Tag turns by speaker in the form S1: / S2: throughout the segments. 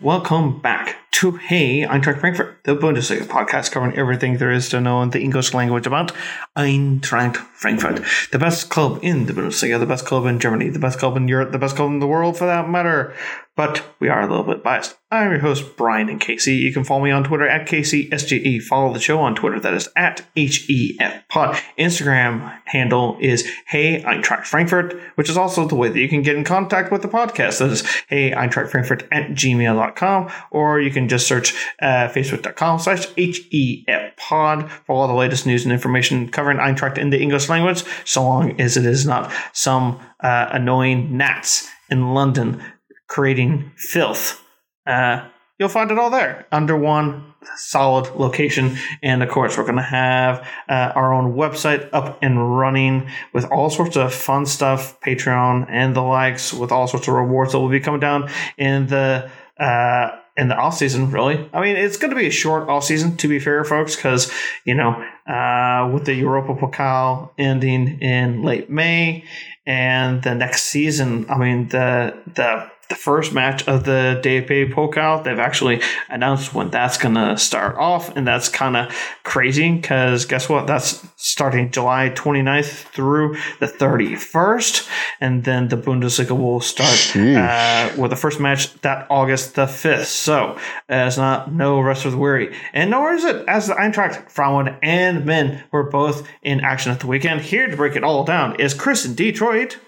S1: welcome back to Hey Eintracht Frankfurt, the Bundesliga podcast covering everything there is to know in the English language about Eintracht Frankfurt, the best club in the Bundesliga, the best club in Germany, the best club in Europe, the best club in the world for that matter. But we are a little bit biased. I'm your host, Brian and Casey. You can follow me on Twitter at KCSGE. Follow the show on Twitter, that is at HEF Pod. Instagram handle is Hey Eintracht Frankfurt, which is also the way that you can get in contact with the podcast. That is Hey Eintracht Frankfurt at gmail.com, or you can just search uh, facebook.com slash HEF Pod for all the latest news and information covering Eintracht in the English language, so long as it is not some uh, annoying gnats in London creating filth. Uh, you'll find it all there under one solid location. And of course, we're going to have uh, our own website up and running with all sorts of fun stuff, Patreon and the likes, with all sorts of rewards that will be coming down in the. Uh, in the off season, really. I mean, it's going to be a short off season, to be fair, folks, because you know, uh, with the Europa Pokal ending in late May, and the next season, I mean, the the the first match of the DFB Pokal. They've actually announced when that's going to start off, and that's kind of crazy because guess what? That's starting July 29th through the 31st, and then the Bundesliga will start uh, with the first match that August the 5th. So uh, it's not no rest of the weary, and nor is it as the Eintracht Frauen and men were both in action at the weekend. Here to break it all down is Chris in Detroit.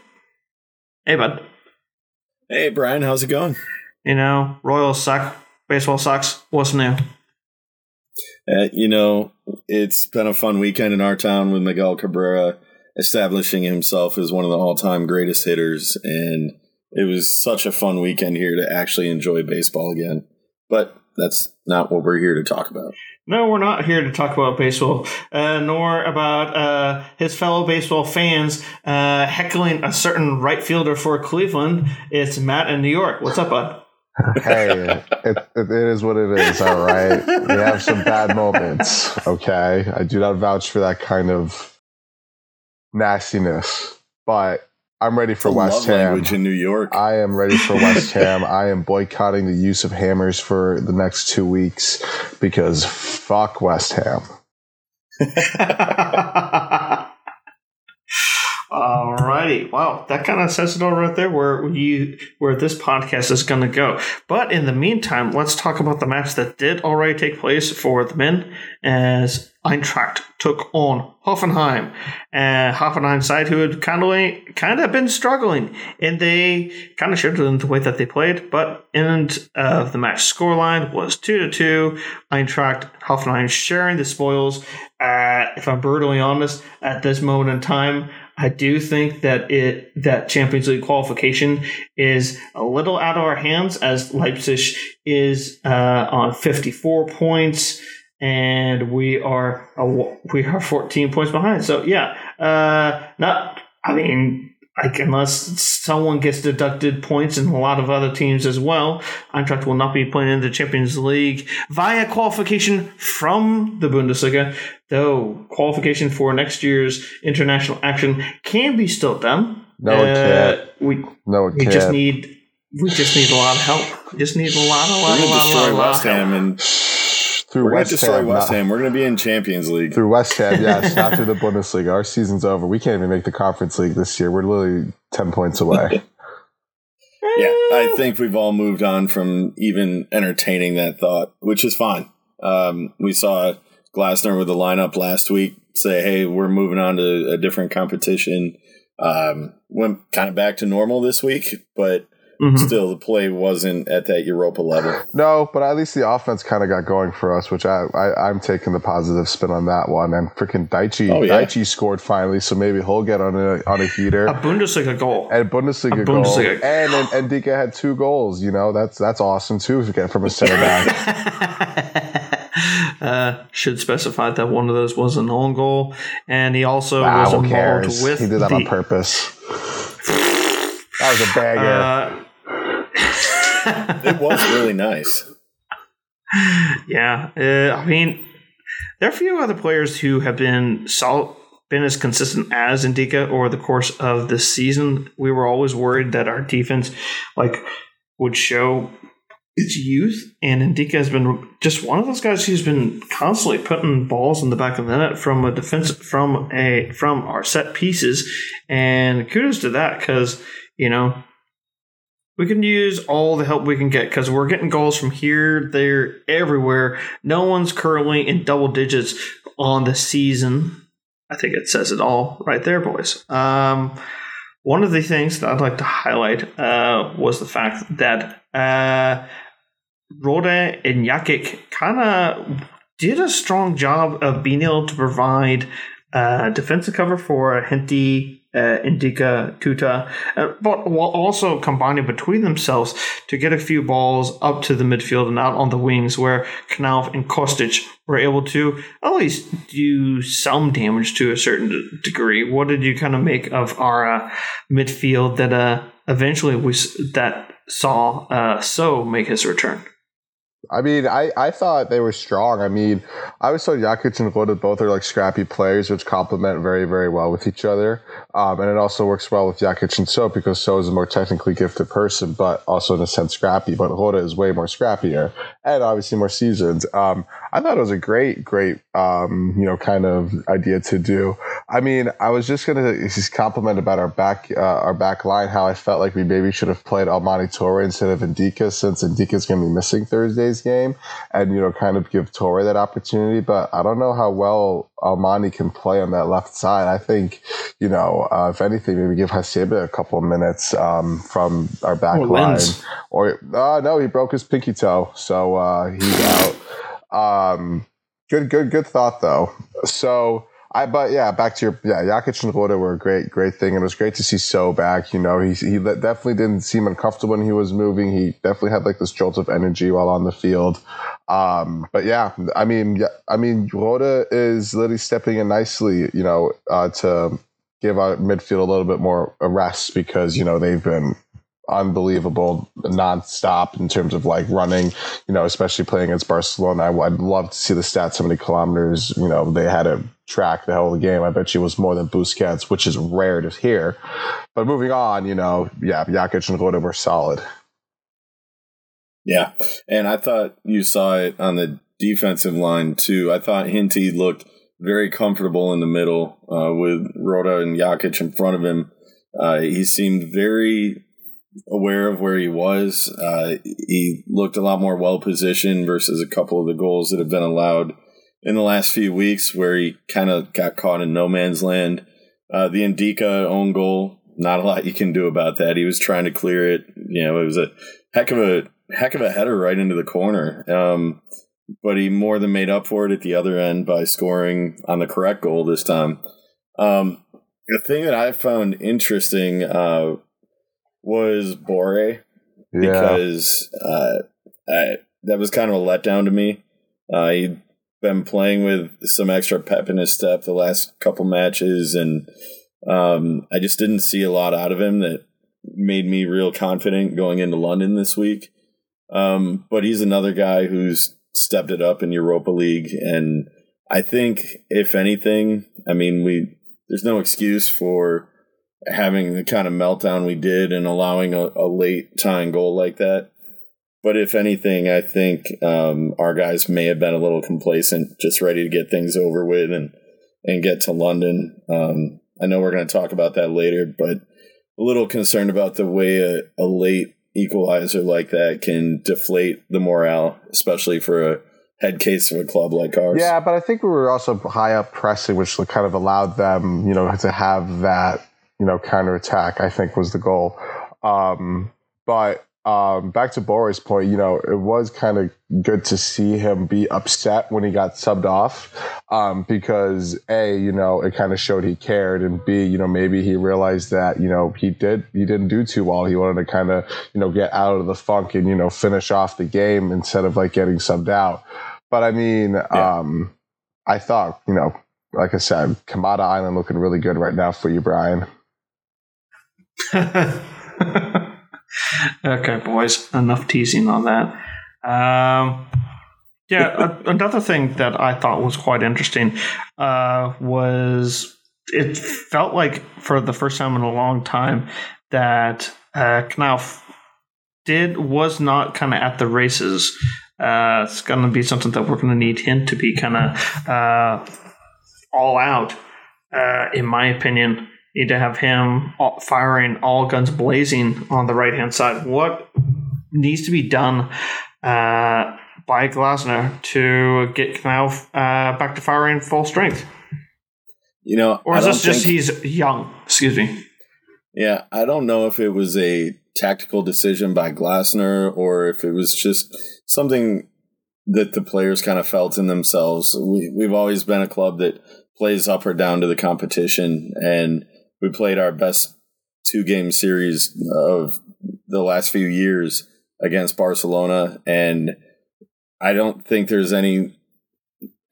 S1: Hey, bud.
S2: Hey, Brian, how's it going?
S1: You know, Royals suck. Baseball sucks. What's new?
S2: Uh, you know, it's been a fun weekend in our town with Miguel Cabrera establishing himself as one of the all time greatest hitters. And it was such a fun weekend here to actually enjoy baseball again. But that's not what we're here to talk about.
S1: No, we're not here to talk about baseball, uh, nor about uh, his fellow baseball fans uh, heckling a certain right fielder for Cleveland. It's Matt in New York. What's up, bud?
S3: hey, it, it is what it is. All right, we have some bad moments. Okay, I do not vouch for that kind of nastiness, but I'm ready for West Ham.
S2: in New York.
S3: I am ready for West Ham. I am boycotting the use of hammers for the next two weeks because fuck West Ham.
S1: Alrighty, wow, that kind of says it all right there. Where you where this podcast is going to go. But in the meantime, let's talk about the match that did already take place for the men as Eintracht took on Hoffenheim. Uh, Hoffenheim side who had kind of kind of been struggling, and they kind of showed in the way that they played. But end of the match scoreline was two to two. Eintracht Hoffenheim sharing the spoils. Uh, if I'm brutally honest, at this moment in time, I do think that it that Champions League qualification is a little out of our hands as Leipzig is uh, on 54 points and we are uh, we are 14 points behind. So yeah, uh, not I mean like unless someone gets deducted points and a lot of other teams as well, Eintracht will not be playing in the Champions League via qualification from the Bundesliga. Though qualification for next year's international action can be still done.
S3: No, it
S1: Uh,
S3: can't.
S1: we
S3: No, it
S1: we
S3: can't.
S1: just need we just need a lot of help. We just need a lot, a lot,
S2: We're
S1: a lot,
S2: destroy
S1: a lot
S2: West
S1: of help.
S2: Ham, and
S3: through
S2: we're going
S3: West
S2: to destroy
S3: Ham,
S2: West
S3: not-
S2: Ham. We're going to be in Champions League.
S3: through West Ham, yes, not through the Bundesliga. Our season's over. We can't even make the Conference League this year. We're literally ten points away.
S2: Yeah, I think we've all moved on from even entertaining that thought, which is fine. Um, we saw Glasner with the lineup last week say, "Hey, we're moving on to a different competition." Um, went kind of back to normal this week, but
S1: Mhm.
S2: still, the play wasn't at that Europa level.
S3: no, but at least the offense kind of got going for us, which I, I I'm taking the positive spin on that one. And freaking Daichi,
S2: Oh, yeah.
S3: Daichi scored finally, so maybe he'll get on a on a heater.
S1: A Bundesliga goal.
S3: and Bundesliga,
S1: A Bundesliga.
S3: goal, and and, and Dika had two goals. You know that's that's awesome too to get from a center back.
S1: uh, should specify that one of those was an own goal, and he also
S3: Ah,
S1: was involved
S3: cares?
S1: with
S3: He did that
S1: the,
S3: on purpose. That was a bagger.
S1: Uh,
S2: It was really nice.
S1: yeah, uh, I mean, there are a few other players who have been solid, been as consistent as Ndicka over the course of this season. We were always worried that our defense, like, would show it's youth, and Ndicka has been just one of those guys who's been constantly putting balls in the back of the net from a defense from a from our set pieces, and kudos to that because you know we can use all the help we can get because we're getting goals from here, there, everywhere. No one's currently in double digits on the season. I think it says it all right there, boys. Um, one of the things that I'd like to highlight uh, was the fact that uh, Rode and Jakic kind of did a strong job of being able to provide uh, defensive cover for Hinti, uh, Ndicka, Tuta, uh, but while also combining between themselves to get a few balls up to the midfield and out on the wings where Knauff and Kostic were able to at least do some damage to a certain degree. What did you kind of make of our uh, midfield that uh, eventually we that saw uh, Sow make his return?
S3: I mean, I, I thought they were strong. I mean, I was told Jakic and Rode both are like scrappy players, which complement very, very well with each other. Um, and it also works well with Jakic and Sow because Sow is a more technically gifted person, but also in a sense scrappy. But Rode is way more scrappier and obviously more seasoned. Um, I thought it was a great, great, um, you know, kind of idea to do. I mean, I was just gonna just compliment about our back, uh, our back line. How I felt like we maybe should have played Almamy Touré instead of Ndicka, since Ndicka's gonna be missing Game, and you know, kind of give Touré that opportunity. But I don't know how well Almamy can play on that left side. I think, you know, uh, if anything, maybe give Hasebe a couple of minutes um, from our back or line. Lenz. Or uh, no, he broke his pinky toe, so uh, he's out. Um, good, good, good thought though. So I, but yeah, back to your, yeah, Jakic and Rode were a great, great thing. And it was great to see Sow back. You know, he, he definitely didn't seem uncomfortable when he was moving. He definitely had like this jolt of energy while on the field. Um, but yeah, I mean, yeah, I mean, Rode is literally stepping in nicely, you know, uh, to give our midfield a little bit more rest because, you know, they've been unbelievable nonstop in terms of like running, you know, especially playing against Barcelona. I, would love to see the stats, how many kilometers, you know, they had to track the whole game. I bet she was more than Busquets, which is rare to hear. But moving on, you know, yeah, Jakic and Rode were solid.
S2: Yeah. And I thought you saw it on the defensive line too. I thought Hinti looked very comfortable in the middle uh, with Rode and Jakic in front of him. Uh, he seemed very aware of where he was. Uh, he looked a lot more well positioned versus a couple of the goals that have been allowed in the last few weeks, where he kind of got caught in no man's land. Uh, the Ndicka own goal, not a lot you can do about that. He was trying to clear it. You know, it was a heck of a heck of a header right into the corner. Um, but he more than made up for it at the other end by scoring on the correct goal this time. Um, the thing that I found interesting uh, was because yeah. uh, I, that was kind of a letdown to me. Uh, he'd been playing with some extra pep in his step the last couple matches, and um, I just didn't see a lot out of him that made me real confident going into London this week. Um, but he's another guy who's stepped it up in Europa League, and I think if anything, I mean we there's no excuse for having the kind of meltdown we did and allowing a, a late tying goal like that. But if anything, I think um, our guys may have been a little complacent, just ready to get things over with and and get to London. Um, I know we're going to talk about that later, but a little concerned about the way a, a late equalizer like that can deflate the morale, especially for a head case of a club like ours.
S3: Yeah, but I think we were also high up pressing, which kind of allowed them, you know, to have that you know, counterattack, I think was the goal. Um, but um, back to Boris' point, you know, it was kind of good to see him be upset when he got subbed off um, because A, you know, it kind of showed he cared, and B, you know, maybe he realized that, you know, he did, he didn't do too well. He wanted to kind of, you know, get out of the funk and, you know, finish off the game instead of like getting subbed out. But I mean, yeah. um, I thought, you know, like I said, Kamada Island looking really good right now for you, Brian.
S1: okay, boys, enough teasing on that. Um, yeah, another thing that I thought was quite interesting uh, was it felt like for the first time in a long time that uh, Knauff did was not kind of at the races. Uh, it's going to be something that we're going to need him to be kind of uh, all out. Uh, in my opinion, need to have him firing all guns blazing on the right hand side. What needs to be done uh, by Glasner to get Knauff uh, back to firing full strength?
S2: You know,
S1: or is this just he's young? Excuse me.
S2: Yeah, I don't know if it was a tactical decision by Glasner or if it was just something that the players kind of felt in themselves. We, we've always been a club that plays up or down to the competition, and we played our best two game series of the last few years against Barcelona, and I don't think there's any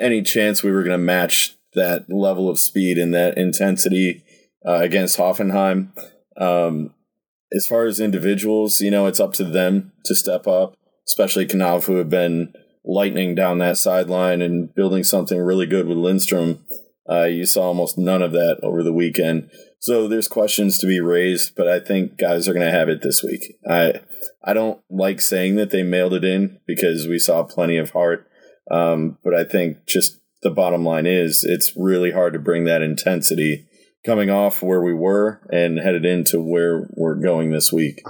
S2: any chance we were going to match that level of speed and that intensity uh, against Hoffenheim. Um, as far as individuals, you know, it's up to them to step up, especially Knauff, who have been lightning down that sideline and building something really good with Lindstrom. Uh, you saw almost none of that over the weekend. So there's questions to be raised, but I think guys are going to have it this week. I I don't like saying that they mailed it in because we saw plenty of heart, um, but I think just the bottom line is it's really hard to bring that intensity coming off where we were and headed into where we're going this week.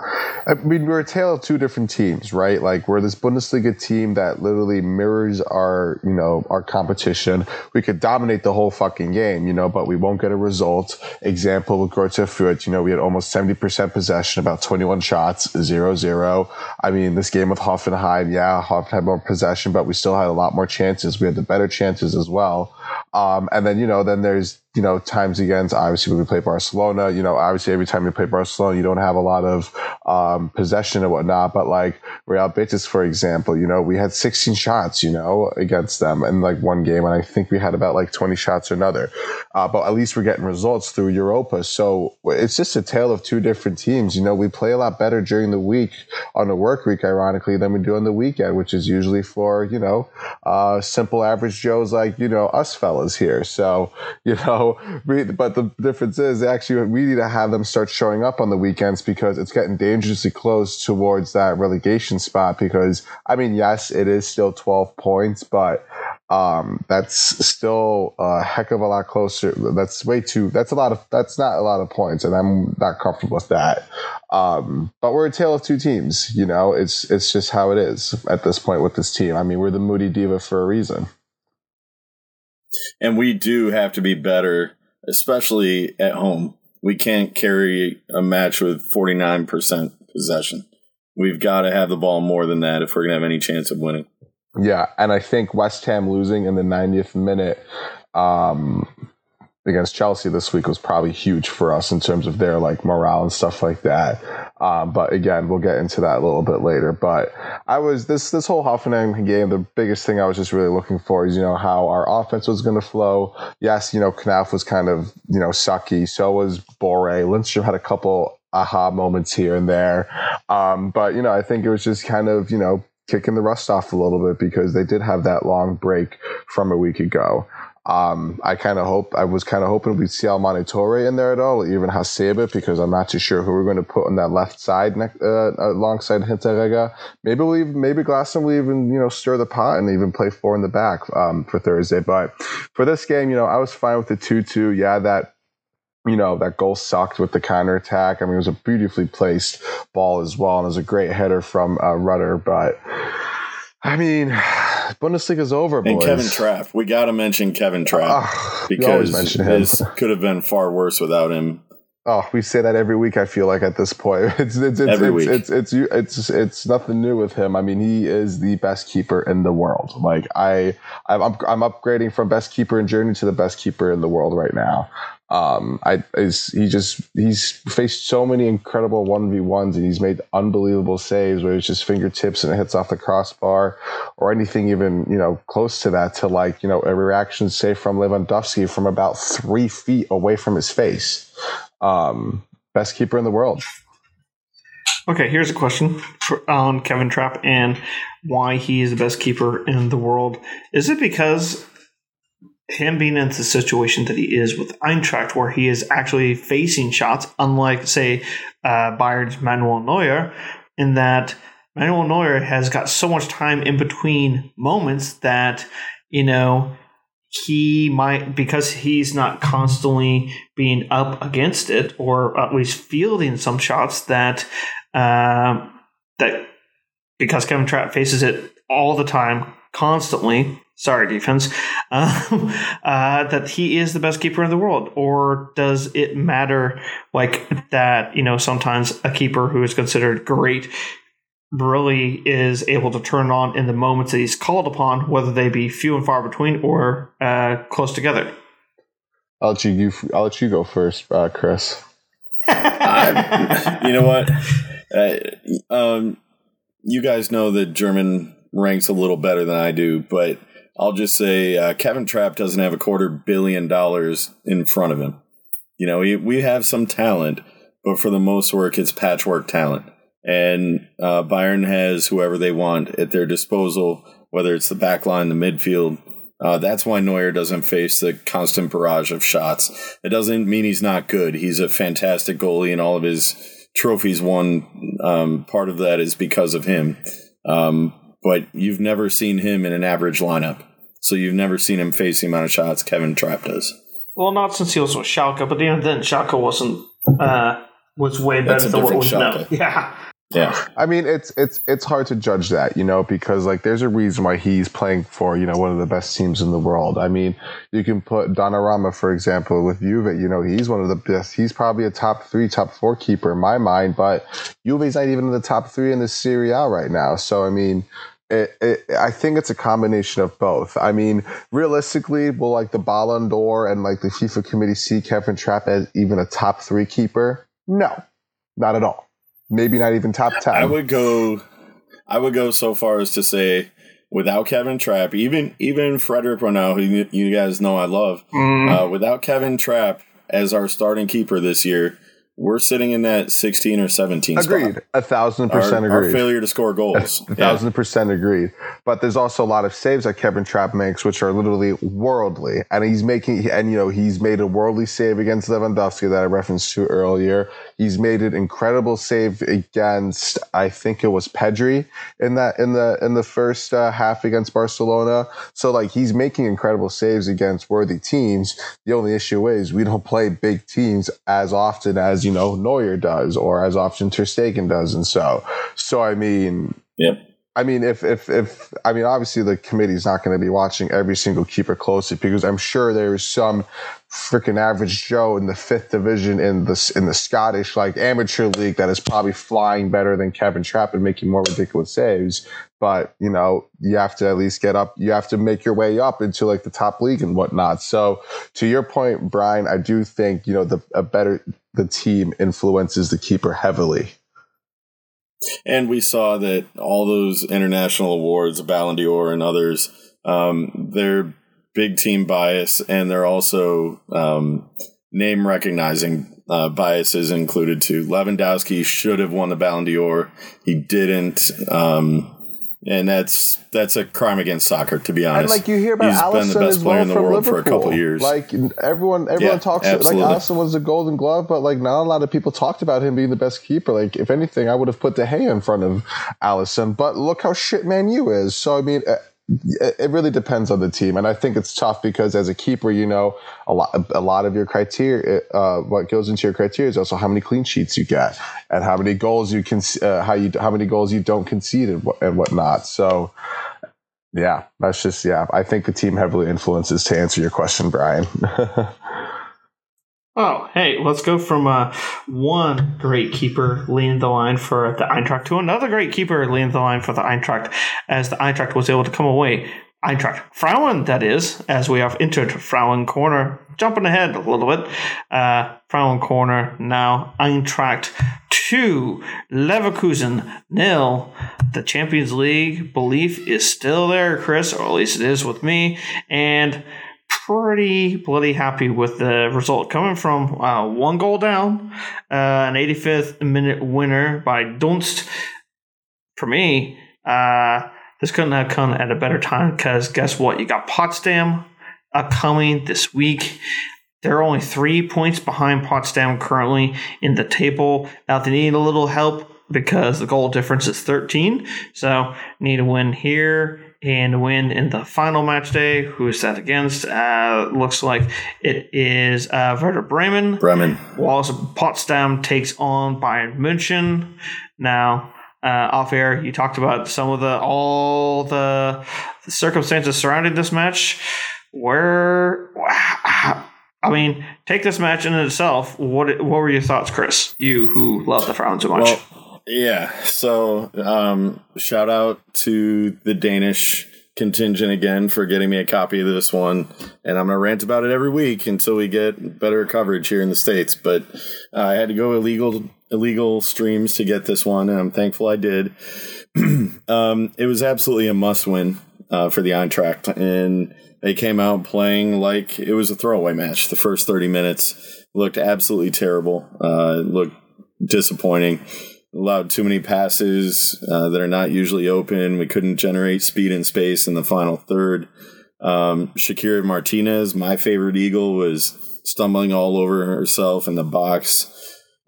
S3: I mean, we're a tale of two different teams, right? Like we're this Bundesliga team that literally mirrors our, you know, our competition. We could dominate the whole fucking game, you know, but we won't get a result. Example with Greuther Fürth, you know, we had almost 70% possession, about 21 shots, 0-0. I mean, this game with Hoffenheim, yeah, Hoffenheim had more possession, but we still had a lot more chances. We had the better chances as well. Um, and then, you know, then there's, you know, times against, obviously, when we play Barcelona, you know, obviously every time you play Barcelona, you don't have a lot of um, possession and whatnot. But like Real Betis, for example, you know, we had 16 shots, you know, against them in like one game. And I think we had about like 20 shots or another. Uh, but at least we're getting results through Europa. So it's just a tale of two different teams. You know, we play a lot better during the week on the work week, ironically, than we do on the weekend, which is usually for, you know, uh, simple average Joes like, you know, us fellas here. So, you know, we, but the difference is actually we need to have them start showing up on the weekends because it's getting dangerously close towards that relegation spot. Because, I mean, yes, it is still 12 points, but um, that's still a heck of a lot closer. That's way too. That's a lot of. That's not a lot of points, and I'm not comfortable with that. Um, but we're a tale of two teams. You know, it's it's just how it is at this point with this team. I mean, we're the Moody Diva for a reason.
S2: And we do have to be better, especially at home. We can't carry a match with 49% possession. We've got to have the ball more than that if we're going to have any chance of winning.
S3: Yeah, and I think West Ham losing in the 90th minute um, against Chelsea this week was probably huge for us in terms of their like morale and stuff like that. Um, but again, we'll get into that a little bit later. But I was this this whole Hoffenheim game. The biggest thing I was just really looking for is you know how our offense was going to flow. Yes, you know Knauff was kind of you know sucky. So was Borré. Lindstrom had a couple aha moments here and there. Um, but you know I think it was just kind of you know kicking the rust off a little bit because they did have that long break from a week ago. Um, I kind of hope I was kind of hoping we'd see Almamy Touré in there at all, even Hasebe, because I'm not too sure who we're going to put on that left side uh, alongside Hinteregger. Maybe we'll even, maybe Glasner will even you know stir the pot and even play four in the back um, for Thursday. But for this game, you know, I was fine with the two-two. Yeah, that you know, that goal sucked with the counter attack. I mean, it was a beautifully placed ball as well, and it was a great header from uh, Rutter. But I mean, Bundesliga's over, boys.
S2: And Kevin Trapp. We got to mention Kevin Trapp uh, because this could have been far worse without him.
S3: Oh, we say that every week. I feel like at this point, it's it's it's every it's, week. It's, it's it's it's it's nothing new with him. I mean, he is the best keeper in the world. Like I, I'm I'm upgrading from best keeper in Germany to the best keeper in the world right now. Um, I is he just he's faced so many incredible one v ones and he's made unbelievable saves where it's just fingertips and it hits off the crossbar or anything even you know close to that to like you know a reaction save from Lewandowski from about three feet away from his face. Um, best keeper in the world.
S1: Okay, here's a question for, on Kevin Trapp and why he is the best keeper in the world. Is it because him being in the situation that he is with Eintracht, where he is actually facing shots, unlike, say, uh, Bayern's Manuel Neuer, in that Manuel Neuer has got so much time in between moments that, you know, he might because he's not constantly being up against it or at least fielding some shots that um, that because Kevin Trapp faces it all the time constantly sorry defense um, uh, that he is the best keeper in the world or does it matter like that you know sometimes a keeper who is considered great really is able to turn on in the moments that he's called upon, whether they be few and far between or uh, close together.
S3: I'll let you, you I'll let you go first, uh, Chris.
S2: I, you know what? Uh, um, you guys know that German ranks a little better than I do, but I'll just say uh, Kevin Trapp doesn't have a quarter billion dollars in front of him. You know, we, we have some talent, but for the most work, it's patchwork talent and uh, Bayern has whoever they want at their disposal, whether it's the back line, the midfield. Uh, that's why Neuer doesn't face the constant barrage of shots. It doesn't mean he's not good. He's a fantastic goalie, and all of his trophies won. Um, part of that is because of him. Um, but you've never seen him in an average lineup, so you've never seen him face the amount of shots Kevin Trapp does.
S1: Well, not since he was with Schalke, but even then, Schalke wasn't uh, was way better than what was now. Yeah.
S2: Yeah.
S3: I mean, it's it's it's hard to judge that, you know, because like there's a reason why he's playing for you know one of the best teams in the world. I mean, you can put Donnarumma for example with Juve. You know, he's one of the best. He's probably a top three, top four keeper in my mind, but Juve's not even in the top three in the Serie A right now. So I mean. It, it, I think it's a combination of both. I mean, realistically, will like the Ballon d'Or and like the FIFA committee see Kevin Trapp as even a top three keeper? No, not at all maybe not even top 10.
S2: I would go I would go so far as to say without Kevin Trapp, even even Frederik Rønnow, who you guys know I love, mm. uh, without Kevin Trapp as our starting keeper this year, we're sitting in that 16 or 17
S3: agreed.
S2: Spot.
S3: a thousand percent
S2: our,
S3: agreed.
S2: our failure to score goals.
S3: A, thousand yeah. percent agreed. But there's also a lot of saves that kevin trapp makes which are literally worldly. And he's making and you know he's made a worldly save against lewandowski that i referenced to earlier. He's made an incredible save against i think it was pedri in that in the in the first uh, half against barcelona. So like he's making incredible saves against worthy teams. The only issue is we don't play big teams as often as you know Neuer does, or as often Ter Stegen does, and so so I mean,
S2: yep.
S3: I mean, if if if I mean, obviously the committee's not going to be watching every single keeper closely because I'm sure there's some freaking average Joe in the fifth division in the in the Scottish like amateur league that is probably flying better than Kevin Trapp and making more ridiculous saves. But you know, you have to at least get up. You have to make your way up into like the top league and whatnot. So to your point, Brian, I do think you know the a better the team influences the keeper heavily.
S2: And we saw that all those international awards, Ballon d'Or and others, um, they're big team bias, and they're also um, name recognizing uh, biases included too. Lewandowski should have won the Ballon d'Or. He didn't. Um, and that's that's a crime against soccer, to be honest.
S3: And like you hear about He's Alisson been the best player in the world Liverpool. for a couple years. Like everyone, everyone yeah, talks absolutely. like Alisson was a Golden Glove, but like not a lot of people talked about him being the best keeper. Like if anything, I would have put De Gea in front of Alisson, But look how shit Man U is. So I mean, it really depends on the team, and I think it's tough because as a keeper, you know, a lot a lot of your criteria, uh, what goes into your criteria is also how many clean sheets you get and how many goals you can, uh, how you how many goals you don't concede and, and whatnot. So, yeah, that's just yeah. I think the team heavily influences to answer your question, Brian.
S1: Oh, hey, let's go from uh, one great keeper leading the line for the Eintracht to another great keeper leading the line for the Eintracht as the Eintracht was able to come away. Eintracht Frauen, that is, as we have entered Frauen Corner. Jumping ahead a little bit. Uh, Frauen Corner now. Eintracht 2, Leverkusen nil. The Champions League belief is still there, Chris, or at least it is with me. And pretty bloody happy with the result coming from uh, one goal down, uh, an 85th minute winner by Dunst. For me, uh, this couldn't have come at a better time because guess what? You got Potsdam coming this week. They're only three points behind Potsdam currently in the table. Now they need a little help because the goal difference is 13. So need a win here and win in the final match day. Who is that against? Uh, looks like it is uh, Werder Bremen.
S2: Bremen.
S1: Wallace Potsdam takes on Bayern München. Now, uh, off air, you talked about some of the all the, the circumstances surrounding this match. Where, I mean, take this match in itself. What what were your thoughts, Chris? You who love the Frauen so much.
S2: Well, yeah. So, um, shout out to the Danish contingent again for getting me a copy of this one, and I'm gonna rant about it every week until we get better coverage here in the states. But uh, I had to go illegal illegal streams to get this one, and I'm thankful I did. um, it was absolutely a must win uh, for the Eintracht, and they came out playing like it was a throwaway match. The first 30 minutes looked absolutely terrible. Uh, looked disappointing. Allowed too many passes uh, that are not usually open. We couldn't generate speed and space in the final third. Um, Shekiera Martinez, my favorite Eagle, was stumbling all over herself in the box.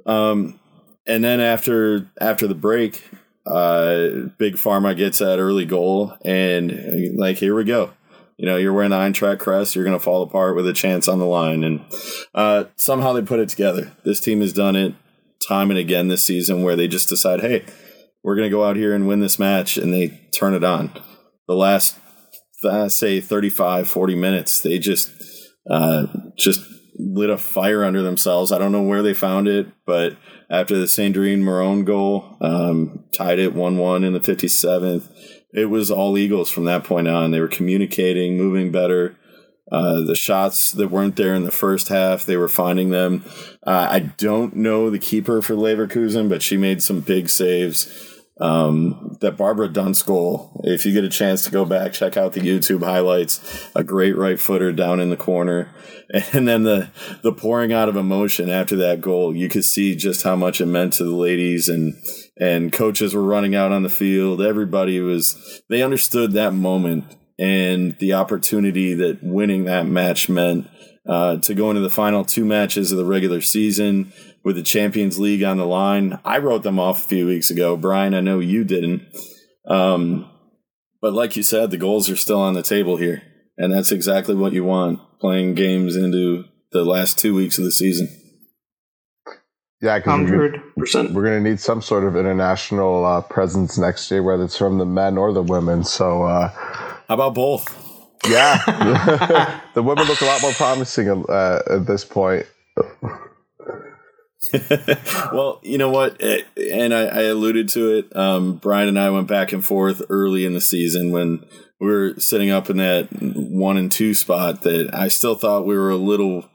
S2: Um, and then after after the break, uh, Big Pharma gets that early goal, and like here we go. You know, you're wearing the Eintracht crest, you're going to fall apart with a chance on the line, and uh, somehow they put it together. This team has done it time and again this season, where they just decide, hey, we're going to go out here and win this match, and they turn it on. The last, uh, say, 35, 40 minutes, they just uh, just lit a fire under themselves. I don't know where they found it, but after the Sandrine Mauron goal, um, tied it 1 1 in the 57th. It was all Eagles from that point on. They were communicating, moving better. Uh, the shots that weren't there in the first half, they were finding them. Uh, I don't know the keeper for Leverkusen, but she made some big saves. Um, that Barbara Dunst goal, if you get a chance to go back, check out the YouTube highlights. A great right footer down in the corner. And then the, the pouring out of emotion after that goal, you could see just how much it meant to the ladies and, and coaches were running out on the field. Everybody was, they understood that moment and the opportunity that winning that match meant uh, to go into the final two matches of the regular season with the Champions League on the line. I wrote them off a few weeks ago. Brian, I know you didn't. Um, but like you said, the goals are still on the table here. And that's exactly what you want playing games into the last two weeks of the season.
S3: Yeah,
S1: hundred percent.
S3: We're going to need some sort of international uh, presence next year, whether it's from the men or the women. So, uh,
S2: how about both?
S3: Yeah, the women look a lot more promising uh, at this point.
S2: well, you know what, eh, and I, I alluded to it. Um, Brian and I went back and forth early in the season when we were sitting up in that one and two spot. That I still thought we were a little,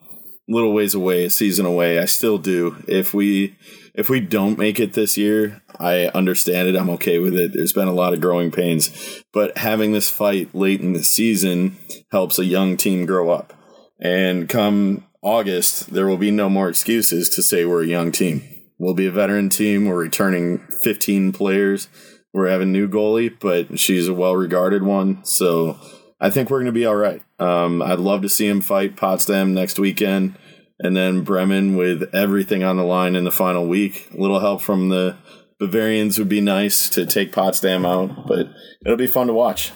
S2: little ways away, a season away. I still do. If we, if we don't make it this year, I understand it. I'm okay with it. There's been a lot of growing pains, but having this fight late in the season helps a young team grow up. And come August, there will be no more excuses to say we're a young team. We'll be a veteran team. We're returning 15 players. We're having a new goalie, but she's a well regarded one. So I think we're going to be all right. Um, I'd love to see him fight Potsdam next weekend and then Bremen with everything on the line in the final week. A little help from the Bavarians would be nice to take Potsdam out, but it'll be fun to watch.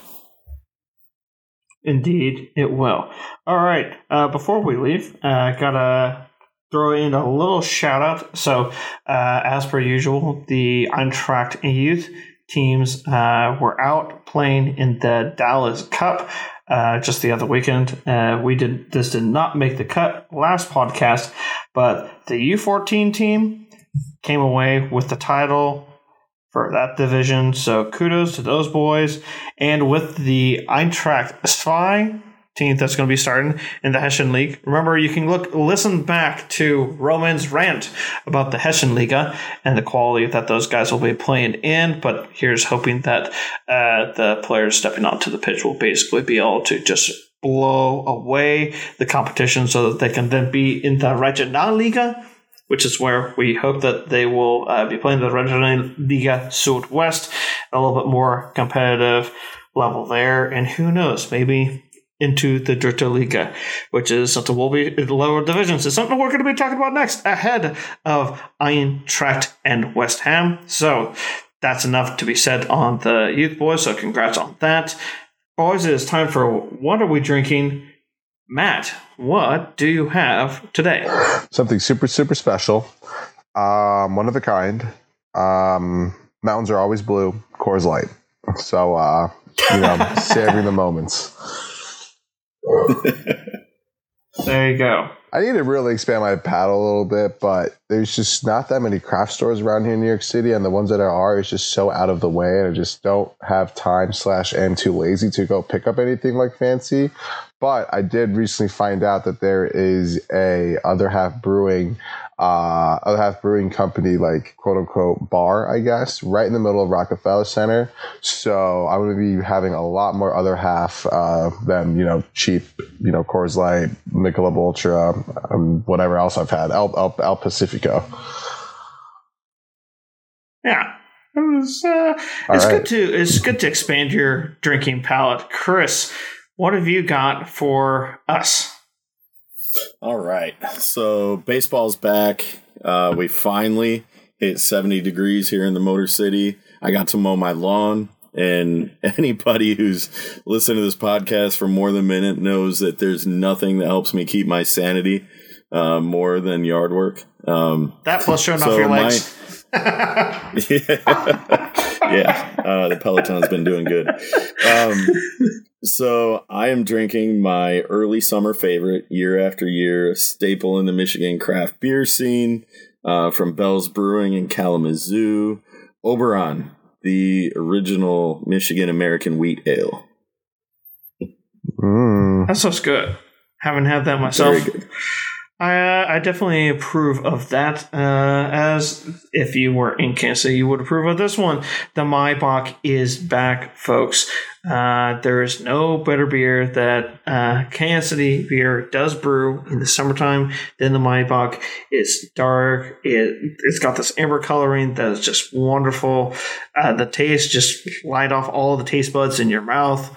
S1: Indeed, it will. All right. Uh, before we leave, uh, gotta throw in a little shout out. So, uh, as per usual, the Eintracht youth teams uh, were out playing in the Dallas Cup. Uh, just the other weekend. Uh, we did this did not make the cut last podcast, but the U14 team came away with the title for that division. So kudos to those boys, and with the Eintracht Zwei 19th that's going to be starting in the Hessian League. Remember, you can look listen back to Roman's rant about the Hessian Liga and the quality that those guys will be playing in. But here's hoping that uh, the players stepping onto the pitch will basically be able to just blow away the competition so that they can then be in the Regionalliga which is where we hope that they will uh, be playing the Regionalliga Liga West, a little bit more competitive level there. And who knows, maybe into the Dritte Liga, which is something we'll be in the lower divisions. It's something we're going to be talking about next ahead of Eintracht and West Ham. So that's enough to be said on the youth boys. So congrats on that. Boys, it is time for what are we drinking? Matt, what do you have today?
S3: Something super, super special. Um, one of a kind. Um, mountains are always blue. Coors Light. So, uh, you know, savoring the moments.
S1: there you go.
S3: I need to really expand my palate a little bit, but there's just not that many craft stores around here in New York City, and the ones that are is just so out of the way, and I just don't have time slash am too lazy to go pick up anything like fancy. But I did recently find out that there is a other half brewing uh, other half brewing company, like quote unquote bar, I guess, right in the middle of Rockefeller Center. So I'm going to be having a lot more other half uh, than you know cheap, you know Coors Light, Michelob Ultra, um, whatever else I've had, El, El, El Pacifico.
S1: Yeah. It was, uh, it's right. good to it's good to expand your drinking palate, Chris. What have you got for us?
S2: All right. So baseball's back. Uh, we finally hit 70 degrees here in the Motor City. I got to mow my lawn. And anybody who's listened to this podcast for more than a minute knows that there's nothing that helps me keep my sanity uh, more than yard work. Um,
S1: that plus showing so off your legs.
S2: My, yeah, yeah uh, the Peloton's been doing good. Um, so I am drinking my early summer favorite, year after year, staple in the Michigan craft beer scene uh, from Bell's Brewing in Kalamazoo, Oberon, the original Michigan American wheat ale.
S1: Mm. That sounds good. Haven't had that myself. I, uh, I I definitely approve of that. Uh, as if you were in Kansas you would approve of this one. The Maibock is back, folks. Uh, there is no better beer that uh, Kansas City beer does brew in the summertime than the Maibock. It's dark. It it's got this amber coloring that is just wonderful. Uh, the taste just light off all the taste buds in your mouth.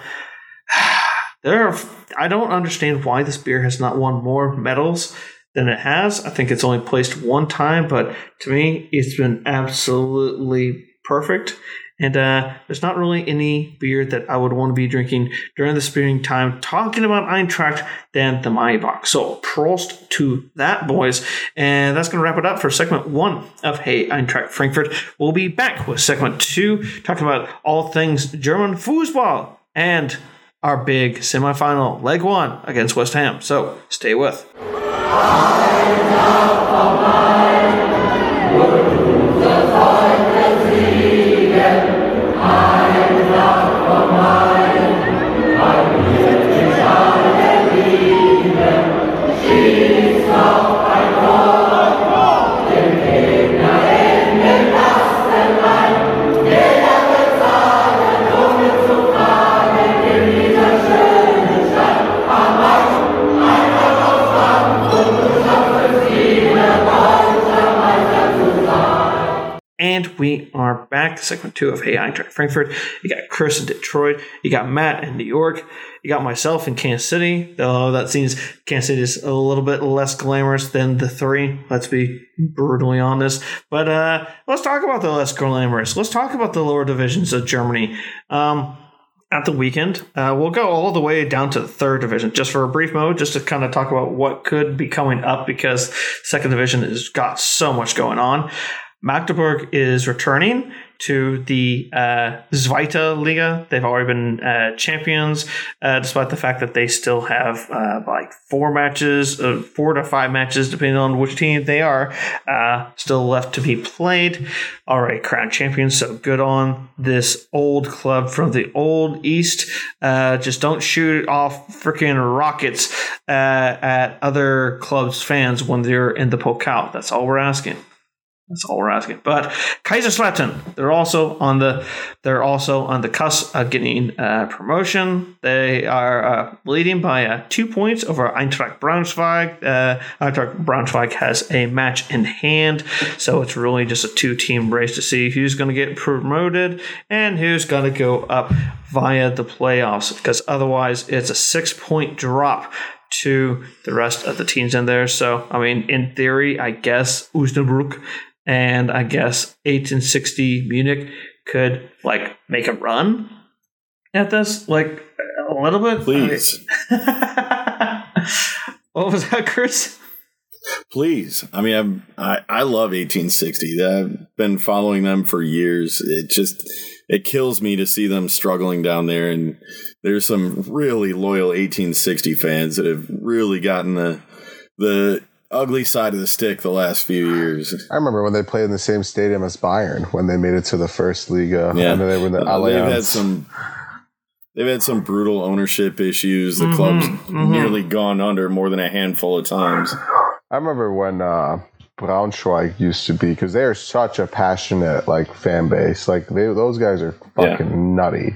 S1: There are, I don't understand why this beer has not won more medals than it has. I think it's only placed one time, but to me, it's been absolutely perfect. And uh, there's not really any beer that I would want to be drinking during the spring time talking about Eintracht than the Maibock. So, Prost to that, boys. And that's going to wrap it up for segment one of Hey Eintracht Frankfurt. We'll be back with segment two, talking about all things German football and our big semifinal, leg one against West Ham. So, stay with. And we are back segment two of Hey Eintracht Frankfurt. You got Chris in Detroit. You got Matt in New York. You got myself in Kansas City. Though that seems Kansas City is a little bit less glamorous than the three. Let's be brutally honest. But uh, let's talk about the less glamorous. Let's talk about the lower divisions of Germany. Um, at the weekend. Uh, we'll go all the way down to the third division just for a brief mode, just to kind of talk about what could be coming up because second division has got so much going on. Magdeburg is returning to the uh, Zweite Liga. They've already been uh, champions, uh, despite the fact that they still have uh, like four matches, uh, four to five matches, depending on which team they are, uh, still left to be played. All right, crown champions, so good on this old club from the old East. just don't shoot off freaking rockets at other clubs' fans when they're in the Pokal. That's all we're asking. That's all we're asking. But Kaiserslautern, they're also on the they're also on the cusp of getting promotion. They are uh, leading by uh, two points over Eintracht Braunschweig. Uh, Eintracht Braunschweig has a match in hand, so it's really just a two team race to see who's going to get promoted and who's going to go up via the playoffs. Because otherwise, it's a six point drop to the rest of the teams in there. So, I mean, in theory, I guess Osnabrück and I guess 1860 Munich could like make a run at this, like a little bit.
S2: Please.
S1: what was that, Chris?
S2: Please. I mean, I'm, I I love 1860. I've been following them for years. It just it kills me to see them struggling down there. And there's some really loyal 1860 fans that have really gotten the the ugly side of the stick the last few years.
S3: I remember when they played in the same stadium as Bayern when they made it to the first Liga.
S2: Yeah.
S3: And then they were in the
S2: Uh, they've had some they've had some brutal ownership issues. The
S1: Mhm,
S2: club's
S1: mhm.
S2: nearly gone under more than a handful of times.
S3: I remember when uh, Braunschweig used to be because they are such a passionate like fan base. Like they, those guys are
S2: Yeah.
S3: fucking nutty.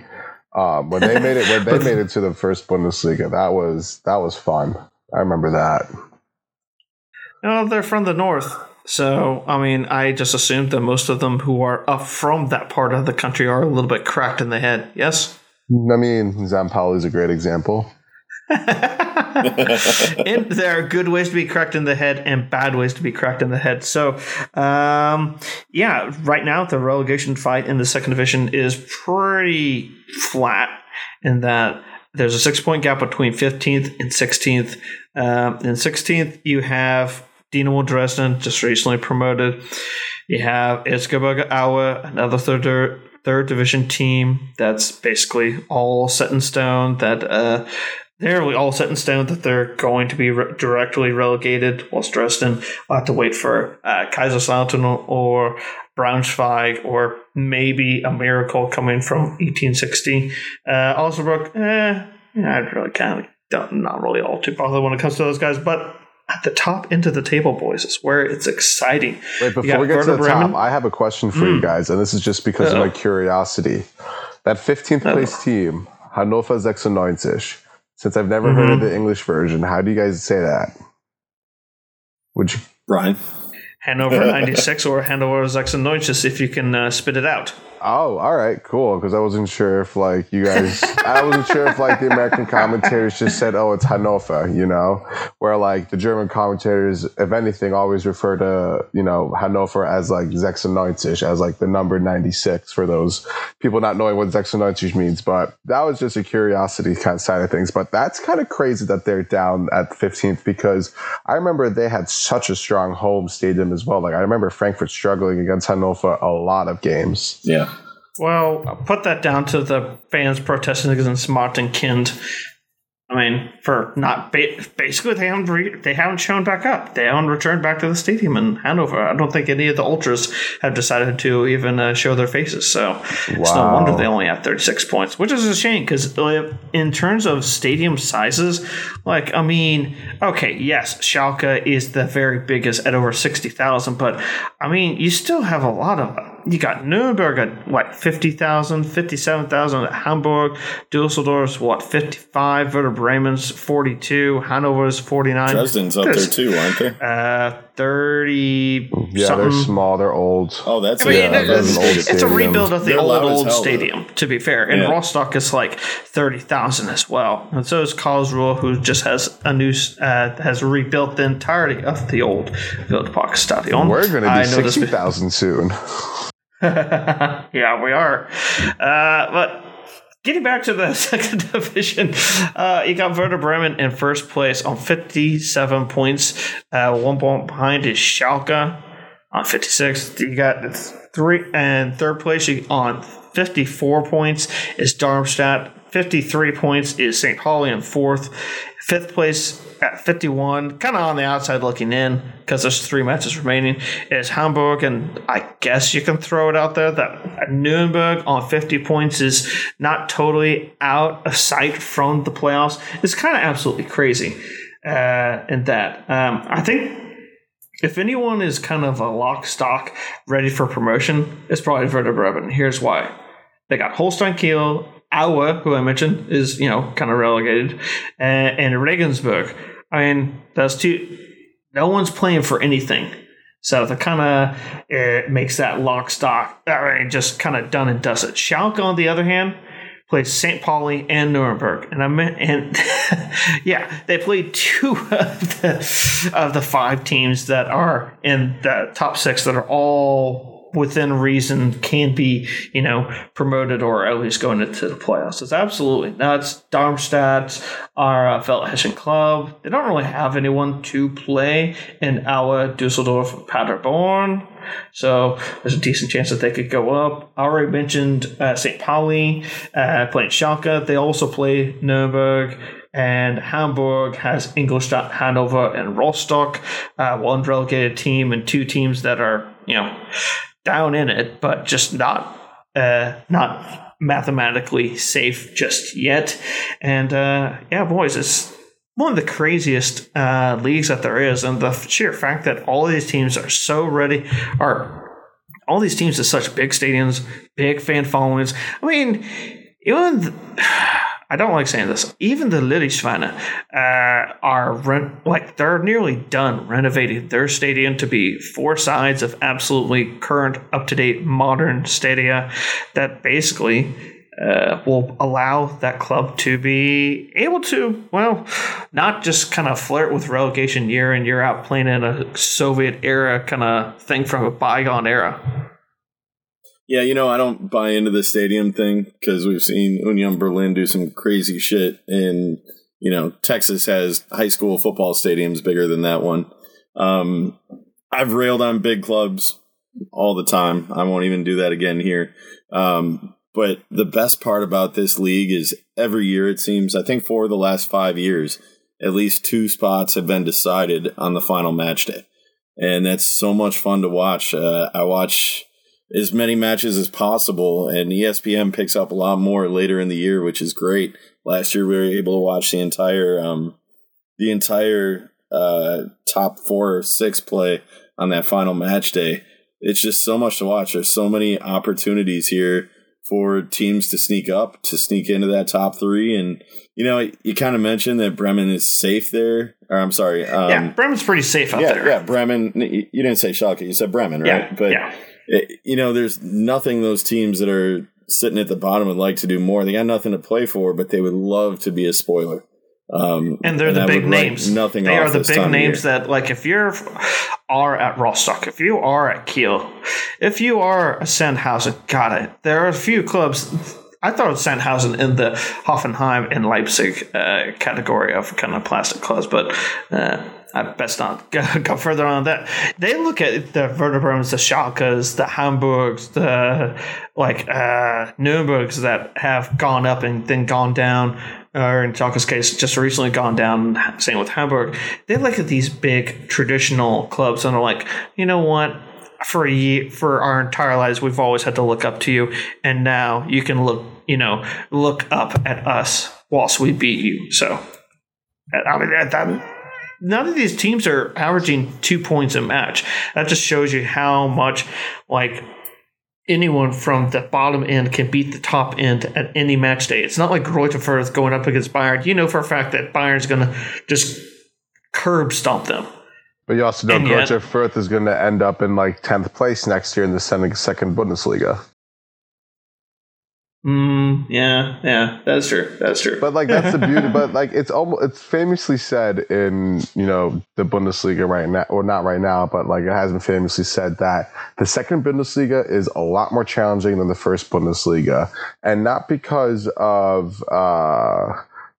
S3: Um, when they made it, when they made it to the first Bundesliga, that was that was fun. I remember that.
S1: No, they're from the north. So, I mean, I just assumed that most of them who are up from that part of the country are a little bit cracked in the head. Yes?
S3: I mean, St. Pauli is a great example.
S1: and there are good ways to be cracked in the head and bad ways to be cracked in the head. So, um, yeah, right now the relegation fight in the second division is pretty flat in that there's a six point gap between 15th and 16th. Um, in 16th, you have Dynamo Dresden, just recently promoted. You have Erzgebirge Aue, another third third division team that's basically all set in stone. That uh, they're all set in stone that they're going to be re- directly relegated. Whilst Dresden will have to wait for uh, Kaiserslautern or Braunschweig or maybe a miracle coming from 1860. Uh, Osnabrück, eh, I really kind of don't, not really all too bothered when it comes to those guys, but at the top end of the table, boys, is where it's exciting.
S3: Wait, before we get to
S1: Werder
S3: the top, I have a question for you guys, and this is just because of
S1: Uh-oh.
S3: my curiosity. That 15th place team, Hannover 96. Since I've never heard of the English version, how do you guys say that? Would you?
S2: Brian.
S1: Hanover 96 or Hanover 96 if you can uh, spit it out.
S3: Oh, all right, cool. Because I wasn't sure if like you guys, I wasn't sure if like the American commentators just said, "Oh, it's Hannover," you know, where like the German commentators, if anything, always refer to you know Hannover as like 96, as like the number 96 for those people not knowing what 96 means. But that was just a curiosity kind of side of things. But that's kind of crazy that they're down at 15th because I remember they had such a strong home stadium as well. Like I remember Frankfurt struggling against Hannover a lot of games.
S2: Yeah.
S1: Well, I'll put that down to the fans protesting against Martin Kind. I mean, for not ba- basically they haven't re- they haven't shown back up. They haven't returned back to the stadium in Hanover. I don't think any of the ultras have decided to even uh, show their faces. So it's no wonder they only have 36 points, which is a shame because in terms of stadium sizes, like I mean, okay, yes, Schalke is the very biggest at over 60,000, but I mean, you still have a lot of you got Nuremberg at what 50,000, 57,000 at Hamburg, Dusseldorf's what 55, Werder Bremen's 42, Hanover's 49.
S2: Dresden's up there too, aren't they?
S1: Uh, 30
S3: Yeah,
S1: something.
S3: they're small. They're old.
S2: Oh, that's
S1: I mean,
S2: yeah,
S1: it-
S2: that's
S1: it's,
S3: an old
S1: it's a rebuild of the
S2: They're
S1: old old
S2: hell, though.
S1: stadium. To be fair, and
S2: Yeah.
S1: Rostock is like thirty thousand as well, and so is Karlsruhe, who just has a new uh, has rebuilt the entirety of the old Wildpark Stadion.
S3: We're going to be
S1: know
S3: sixty thousand soon.
S1: yeah, we are. Uh, but getting back to the second division, uh, you got Werder Bremen in first place on 57 points. Uh, one point behind is Schalke on 56. You got three and third place on 54 points is Darmstadt. 53 points is St. Pauli in fourth. Fifth place at 51, kind of on the outside looking in because there's three matches remaining, is Hamburg. And I guess you can throw it out there that Nuremberg on 50 points is not totally out of sight from the playoffs. It's kind of absolutely crazy uh, in that. Um, I think if anyone is kind of a lock stock ready for promotion, it's probably Werder Bremen. Here's why: they got Holstein Kiel, Aue, who I mentioned is you know kind of relegated, and, and Regensburg. I mean, that's two. No one's playing for anything. So that kind of uh, it makes that lock stock I mean, just kind of done and dusted. Schalke, on the other hand, plays St. Pauli and Nuremberg, and I meant and yeah, they played two of the of the five teams that are in the top six that are all within reason can be, you know, promoted or at least going into the playoffs. It's absolutely nuts. Darmstadt are a Feldhessian club. They don't really have anyone to play in our Dusseldorf, Paderborn. So there's a decent chance that they could go up. I already mentioned uh, St. Pauli uh, playing Schalke. They also play Nuremberg and Hamburg has Ingolstadt, Hanover, and Rostock. Uh, one relegated team and two teams that are, you know, down in it, but just not uh, not mathematically safe just yet. And uh, yeah, boys, it's one of the craziest uh, leagues that there is, and the sheer fact that all these teams are so ready are all these teams have such big stadiums, big fan followings. I mean, even. The, I don't like saying this. Even the Lilleschweine uh, are like they're nearly done renovating their stadium to be four sides of absolutely current, up to date, modern stadia that basically uh, will allow that club to be able to, well, not just kind of flirt with relegation year in, year out, playing in a Soviet era kind of thing from a bygone era.
S2: Yeah, you know, I don't buy into the stadium thing because we've seen Union Berlin do some crazy shit. And, you know, Texas has high school football stadiums bigger than that one. Um, I've railed on big clubs all the time. I won't even do that again here. Um, but the best part about this league is every year, it seems, I think for the last five years, at least two spots have been decided on the final match day. And that's so much fun to watch. Uh, I watch as many matches as possible, and ESPN picks up a lot more later in the year, which is great. Last year, we were able to watch the entire um, the entire uh, top four or six play on that final match day. It's just so much to watch. There's so many opportunities here for teams to sneak up, to sneak into that top three. And, you know, you kind of mentioned that Bremen is safe there. Or I'm sorry. Um,
S1: yeah, Bremen's pretty safe out
S2: yeah,
S1: there.
S2: Yeah, Bremen. You didn't say Schalke, you said Bremen, right?
S1: Yeah,
S2: but
S1: yeah
S2: you know, there's nothing those teams that are sitting at the bottom would like to do more. They got nothing to play for, but they would love to be a spoiler. Um,
S1: and they're
S2: and
S1: the big names.
S2: Nothing.
S1: They are the big names that, like, if you're are at Rostock, if you are at Kiel, if you are a Sandhausen, got it. There are a few clubs. I thought Sandhausen in the Hoffenheim and Leipzig uh, category of kind of plastic clubs, but uh, I best not go, go, further on that. They look at the Bremens, the Schalkes, the Hamburgs, the like uh, Nurembergs that have gone up and then gone down, or in Schalke's case, just recently gone down. Same with Hamburg. They look at these big traditional clubs and are like, you know what? For a year, for our entire lives, we've always had to look up to you, and now you can look, you know, look up at us whilst we beat you. So, I mean, that none of these teams are averaging two points a match. That just shows you how much like anyone from the bottom end can beat the top end at any match day. It's not like Greuther Fürth going up against Bayern. You know for a fact that Bayern's going to just curb stomp them.
S3: But you also know Greuther Fürth is going to end up in like 10th place next year in the second Bundesliga.
S1: Mm, yeah, yeah, that's true. That's true.
S3: But like that's the beauty. but like it's almost it's famously said in you know the Bundesliga right now, or not right now, but like it has been famously said that the second Bundesliga is a lot more challenging than the first Bundesliga, and not because of. uh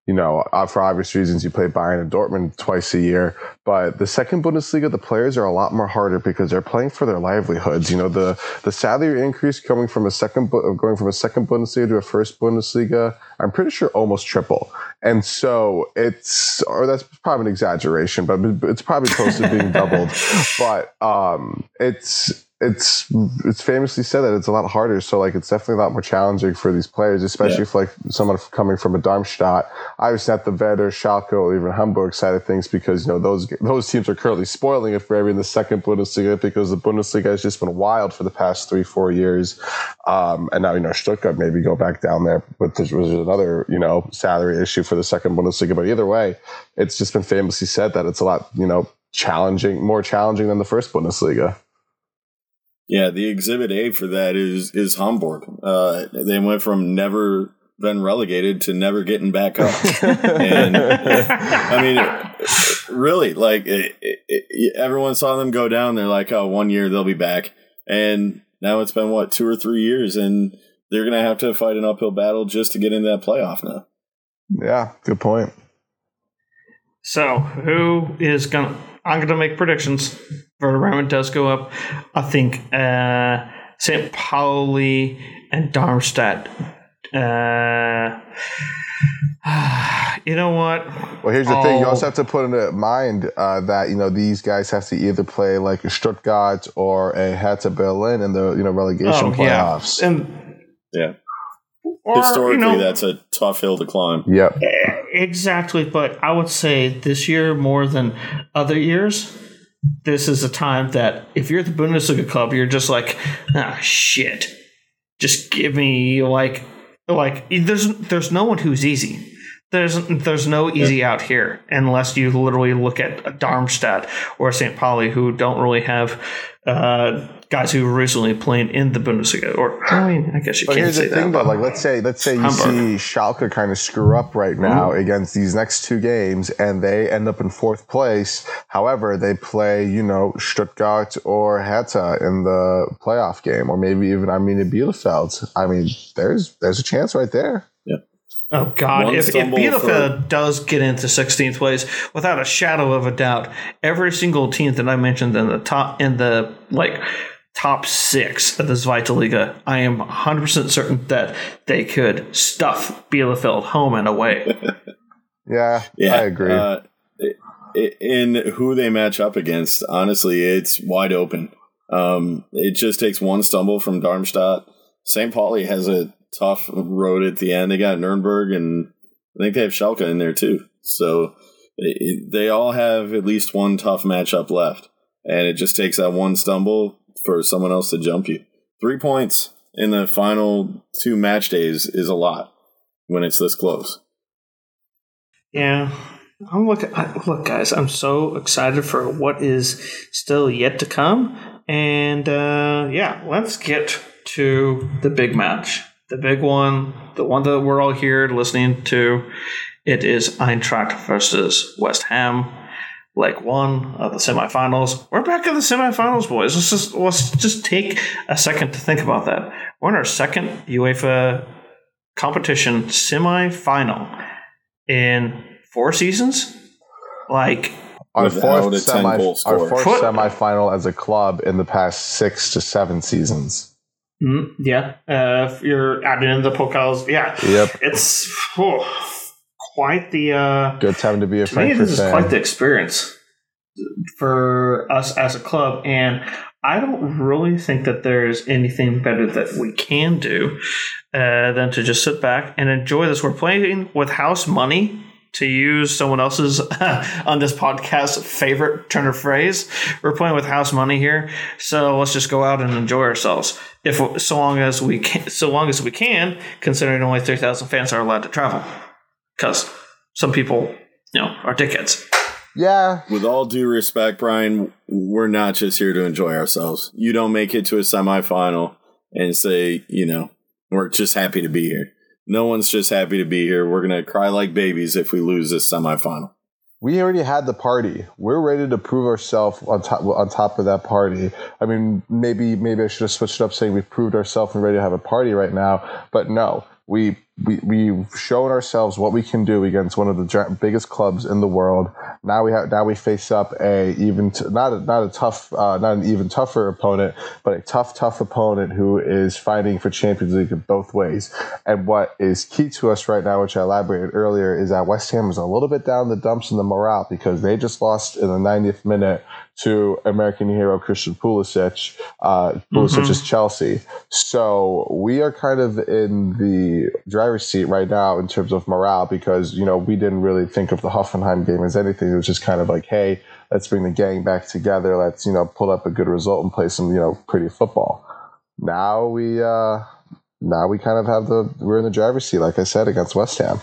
S3: you know, uh, for obvious reasons, you play Bayern and Dortmund twice a year. But the second Bundesliga, the players are a lot more harder because they're playing for their livelihoods. You know, the the salary increase coming from a second going from a second Bundesliga to a first Bundesliga, I'm pretty sure almost triple. And so it's, or that's probably an exaggeration, but it's probably close to being doubled. But um, it's it's it's famously said that it's a lot harder. So like it's definitely a lot more challenging for these players, especially yeah. if like someone coming from a Darmstadt. Obviously not the Werder, Schalke, or even Hamburg side of things because you know those those teams are currently spoiling it for every in the second Bundesliga because the Bundesliga has just been wild for the past three four years, um, and now you know Stuttgart maybe go back down there, but there's, there's another you know salary issue for the second Bundesliga. But either way, it's just been famously said that it's a lot you know challenging, more challenging than the first Bundesliga.
S2: Yeah, the exhibit A for that is is Hamburg. Uh, they went from never been relegated to never getting back up. and I mean, really, like it, it, it, everyone saw them go down. They're like, oh, one year they'll be back, and now it's been what two or three years, and they're gonna have to fight an uphill battle just to get into that playoff now.
S3: Yeah, good point.
S1: So, who is gonna? I'm gonna make predictions. Werder Bremen does go up. I think uh, St. Pauli and Darmstadt. Uh, you know what?
S3: Well, here's the oh. thing. You also have to put in mind uh, that you know these guys have to either play like a Stuttgart or a Hertha Berlin in the you know relegation oh, playoffs.
S1: Yeah. And
S2: yeah, or, historically, you know, that's a tough hill to climb.
S3: Yep,
S1: exactly. But I would say this year more than other years this is a time that if you're the Bundesliga club, you're just like, ah, shit. Just give me like, like there's there's no one who's easy. There's there's no easy yeah. out here unless you literally look at Darmstadt or St. Pauli, who don't really have uh, guys who recently played in the Bundesliga. Or I mean, I guess you but can't here's say the thing,
S3: that. Though, like let's say let's say you see Schalke kind of screw up right now mm-hmm. against these next two games, and they end up in fourth place. However, they play you know Stuttgart or Hertha in the playoff game, or maybe even Arminia Bielefeld. I mean, there's there's a chance right there.
S1: Oh God! if, if Bielefeld for... does get into 16th place, without a shadow of a doubt, every single team that I mentioned in the top in the like top six of the Zweite I am 100 percent certain that they could stuff Bielefeld home and away.
S3: yeah, yeah, I agree. Uh,
S2: in who they match up against, honestly, it's wide open. Um, it just takes one stumble from Darmstadt. St. Pauli has a tough road at the end. They got Nuremberg, and I think they have Schalke in there too. So they all have at least one tough matchup left, and it just takes that one stumble for someone else to jump you. Three points in the final two match days is a lot when it's this close.
S1: Yeah. I'm look, look, guys. I'm so excited for what is still yet to come, and uh, yeah, let's get to the big match the big one, the one that we're all here listening to, it is Eintracht versus West Ham, leg one of the semifinals. We're back in the semifinals, boys. Let's just let's just take a second to think about that. We're in our second UEFA competition semifinal in four seasons. Like
S3: our fourth, semi, our fourth semifinal as a club in the past six to seven seasons.
S1: Mm, yeah, uh, if you're adding in the Pokals, yeah,
S3: yep,
S1: it's oh, quite the uh,
S3: good time to be a to Frankfurt
S1: me, this is quite the experience for us as a club, and I don't really think that there's anything better that we can do uh, than to just sit back and enjoy this. We're playing with house money to use someone else's on this podcast favorite turn of phrase. We're playing with house money here, so let's just go out and enjoy ourselves. If so long as we can, so long as we can, considering only three thousand fans are allowed to travel, because some people, you know, are dickheads.
S3: Yeah.
S2: With all due respect, Brian, we're not just here to enjoy ourselves. You don't make it to a semifinal and say, you know, we're just happy to be here. No one's just happy to be here. We're going to cry like babies if we lose this semifinal.
S3: We already had the party. We're ready to prove ourselves on top on top of that party. I mean, maybe maybe I should have switched it up, saying we've proved ourselves and ready to have a party right now. But no, we we, we've shown ourselves what we can do against one of the biggest clubs in the world. Now we have now we face up a even t- not a, not a tough uh, not an even tougher opponent, but a tough tough opponent who is fighting for Champions League in both ways. And what is key to us right now, which I elaborated earlier, is that West Ham is a little bit down the dumps in the morale because they just lost in the 90th minute to American hero Christian Pulisic, uh, Pulisic mm-hmm. is Chelsea. So we are kind of in the driver's seat right now in terms of morale because, you know, we didn't really think of the Hoffenheim game as anything. It was just kind of like, hey, let's bring the gang back together. Let's, you know, pull up a good result and play some, you know, pretty football. Now we, uh, now we kind of have the, we're in the driver's seat, like I said, against West Ham.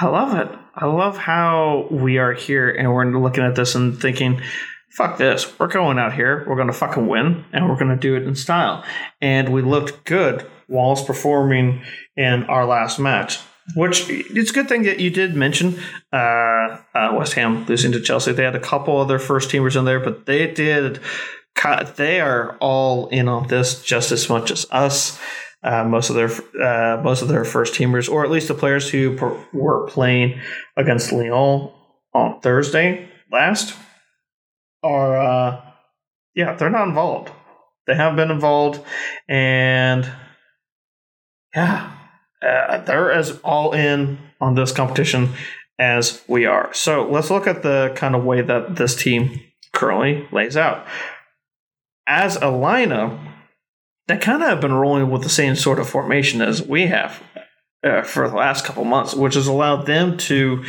S1: I love it. I love how we are here and we're looking at this and thinking, fuck this. We're going out here. We're going to fucking win and we're going to do it in style. And we looked good whilst performing in our last match. Which it's a good thing that you did mention uh, uh, West Ham losing to Chelsea. They had a couple other first teamers in there, but they did. They are all in on this just as much as us uh, most of their uh, most of their first teamers, or at least the players who per- were playing against Lyon on Thursday last, are uh, yeah they're not involved. They have been involved, and yeah, uh, they're as all in on this competition as we are. So let's look at the kind of way that this team currently lays out. As a lineup, they kind of have been rolling with the same sort of formation as we have uh, for the last couple months, which has allowed them to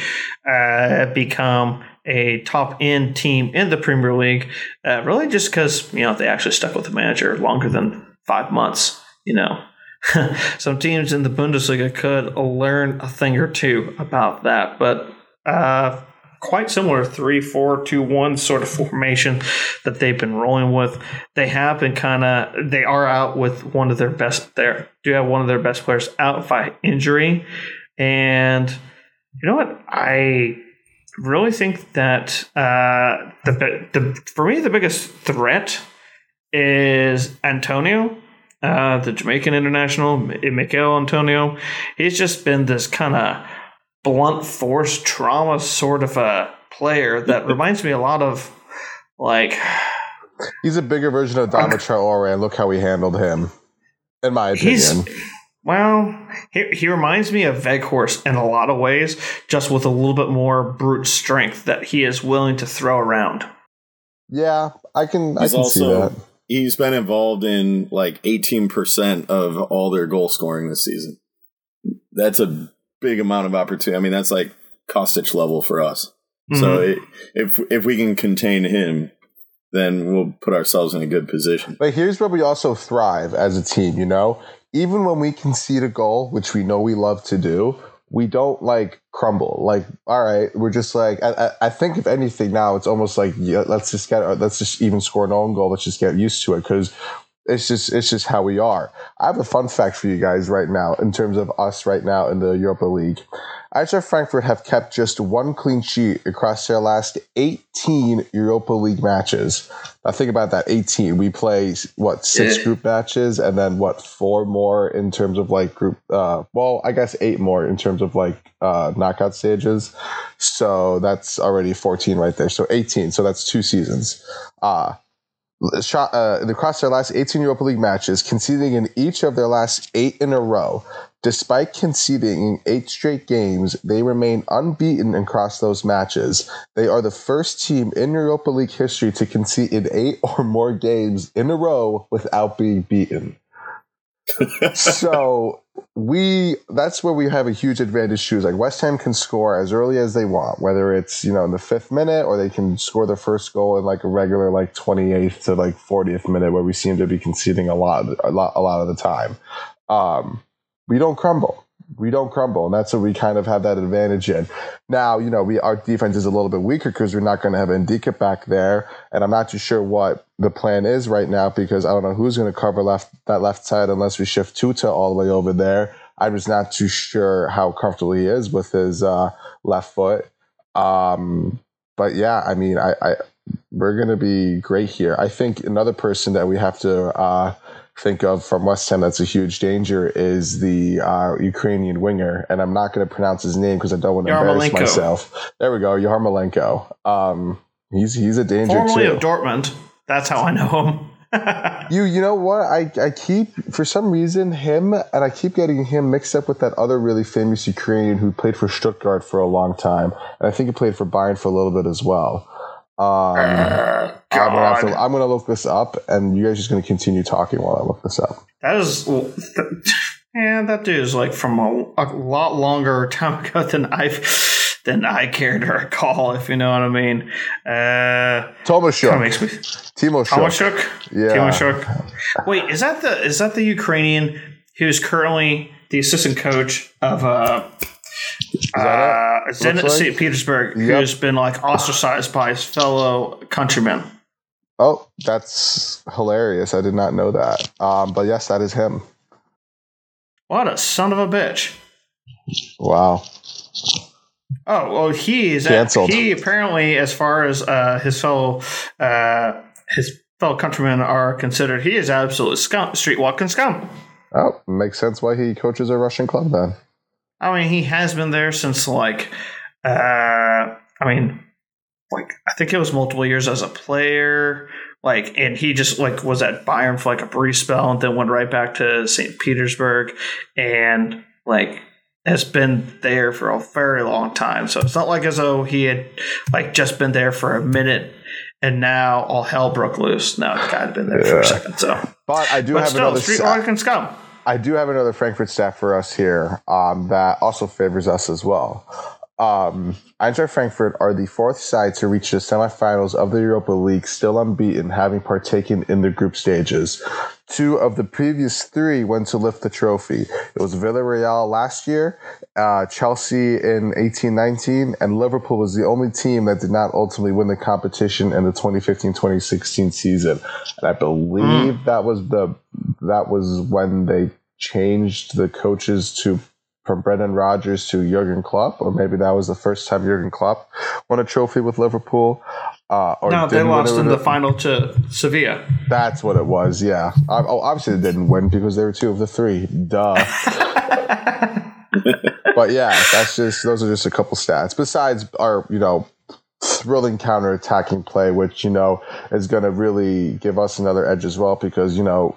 S1: uh, become a top end team in the Premier League. Uh, really, just because you know they actually stuck with the manager longer than five months. You know, some teams in the Bundesliga could learn a thing or two about that, but uh, quite similar three four two one sort of formation that they've been rolling with. They have been kind of they are out with one of their best. There do have one of their best players out by injury, and you know what I really think that uh, the the for me the biggest threat is Antonio. Uh, the Jamaican international, Michail Antonio, he's just been this kind of blunt force trauma sort of a player that reminds me a lot of like
S3: he's a bigger version of Adama Traore and look how he handled him in my opinion.
S1: well he, he reminds me of Weghorst in a lot of ways just with a little bit more brute strength that he is willing to throw around.
S3: Yeah i can he's i can also, see that.
S2: he's been involved in like 18% of all their goal scoring this season. That's a big amount of opportunity. I mean, that's like Kostic level for us. Mm-hmm. So it, if if we can contain him, then we'll put ourselves in a good position.
S3: But here's where we also thrive as a team. You know, even when we concede a goal, which we know we love to do, we don't like crumble. Like, all right, we're just like I, I think if anything now, it's almost like yeah, let's just get let's just even score an own goal. Let's just get used to it because it's just it's just how we are. I have a fun fact for you guys right now in terms of us right now in the Europa League. Eintracht Frankfurt have kept just one clean sheet across their last 18 Europa League matches. Now think about that 18. We play what six yeah. group matches and then what four more in terms of like group uh well, I guess eight more in terms of like uh knockout stages. So that's already 14 right there. So 18. So that's two seasons. Uh shot uh, across their last 18 Europa League matches, conceding in each of their last eight in a row. Despite conceding in eight straight games, they remain unbeaten across those matches. They are the first team in Europa League history to concede in eight or more games in a row without being beaten. so we that's where we have a huge advantage too. Is like West Ham can score as early as they want, whether it's you know in the fifth minute or they can score their first goal in like a regular like twenty eighth to like fortieth minute, where we seem to be conceding a lot, a lot, a lot of the time. Um, we don't crumble we don't crumble, and that's what we kind of have that advantage in. Now, you know, we our defense is a little bit weaker because we're not going to have Ndicka back there, and I'm not too sure what the plan is right now because I don't know who's going to cover left that left side unless we shift Tuta all the way over there. I'm just not too sure how comfortable he is with his uh, left foot. Um, but yeah, I mean, I, I we're going to be great here. I think another person that we have to uh, think of from West Ham that's a huge danger is the uh, Ukrainian winger, and I'm not going to pronounce his name because I don't want to embarrass myself. There we go, Yarmolenko. Um, he's he's a danger
S1: Formerly
S3: too.
S1: of Dortmund. That's how I know him.
S3: you you know what I, I keep for some reason him and I keep getting him mixed up with that other really famous Ukrainian who played for Stuttgart for a long time and I think he played for Bayern for a little bit as well. Um,
S1: Uh,
S3: I'm gonna have to. I'm gonna look this up, and you guys are just gonna continue talking while I look this up.
S1: That is, yeah, that dude is like from a, a lot longer time ago than I've than I care to recall, if you know what I mean. Uh,
S3: Tomo
S1: kind of makes me
S3: Timo Shook.
S1: Tymoshchuk.
S3: Yeah.
S1: Tymoshchuk. Wait, is that the is that the Ukrainian who's currently the assistant coach of uh, uh, Zenit
S3: like-
S1: St. Petersburg,
S3: Yep.
S1: who's been like ostracized by his fellow countrymen?
S3: Oh, that's hilarious. I did not know that. Um, but yes, that is him.
S1: What a son of a bitch!
S3: Wow.
S1: Oh, well, he is
S3: Canceled.
S1: he apparently, as far as uh, his fellow uh, his fellow countrymen are considered, he is absolute scum, street walking scum.
S3: Oh, makes sense why he coaches a Russian club then.
S1: I mean, he has been there since like, uh, I mean, like I think it was multiple years as a player. Like, and he just like was at Bayern for like a brief spell, and then went right back to St. Petersburg, and like has been there for a very long time. So it's not like as though he had like just been there for a minute. And now all hell broke loose. No, the guy had been there for a second. So,
S3: But I do
S1: but
S3: have
S1: still,
S3: another.
S1: street walking scum.
S3: I do have another Frankfurt stat for us here um, that also favors us as well. Um, Eintracht Frankfurt are the fourth side to reach the semifinals of the Europa League, still unbeaten, having partaken in the group stages. Two of the previous three went to lift the trophy. It was Villarreal last year, uh, Chelsea in 1819, and Liverpool was the only team that did not ultimately win the competition in the 2015-2016 season. And I believe that was the that was when they changed the coaches to from Brendan Rodgers to Jurgen Klopp, or maybe that was the first time Jurgen Klopp won a trophy with Liverpool. Uh, or
S1: No, they lost in the final to Sevilla.
S3: That's what it was. Yeah. Ob- Oh, obviously they didn't win because they were two of the three. Duh. but yeah, that's just those are just a couple stats. Besides our, you know, thrilling counter-attacking play, which you know is going to really give us another edge as well, because you know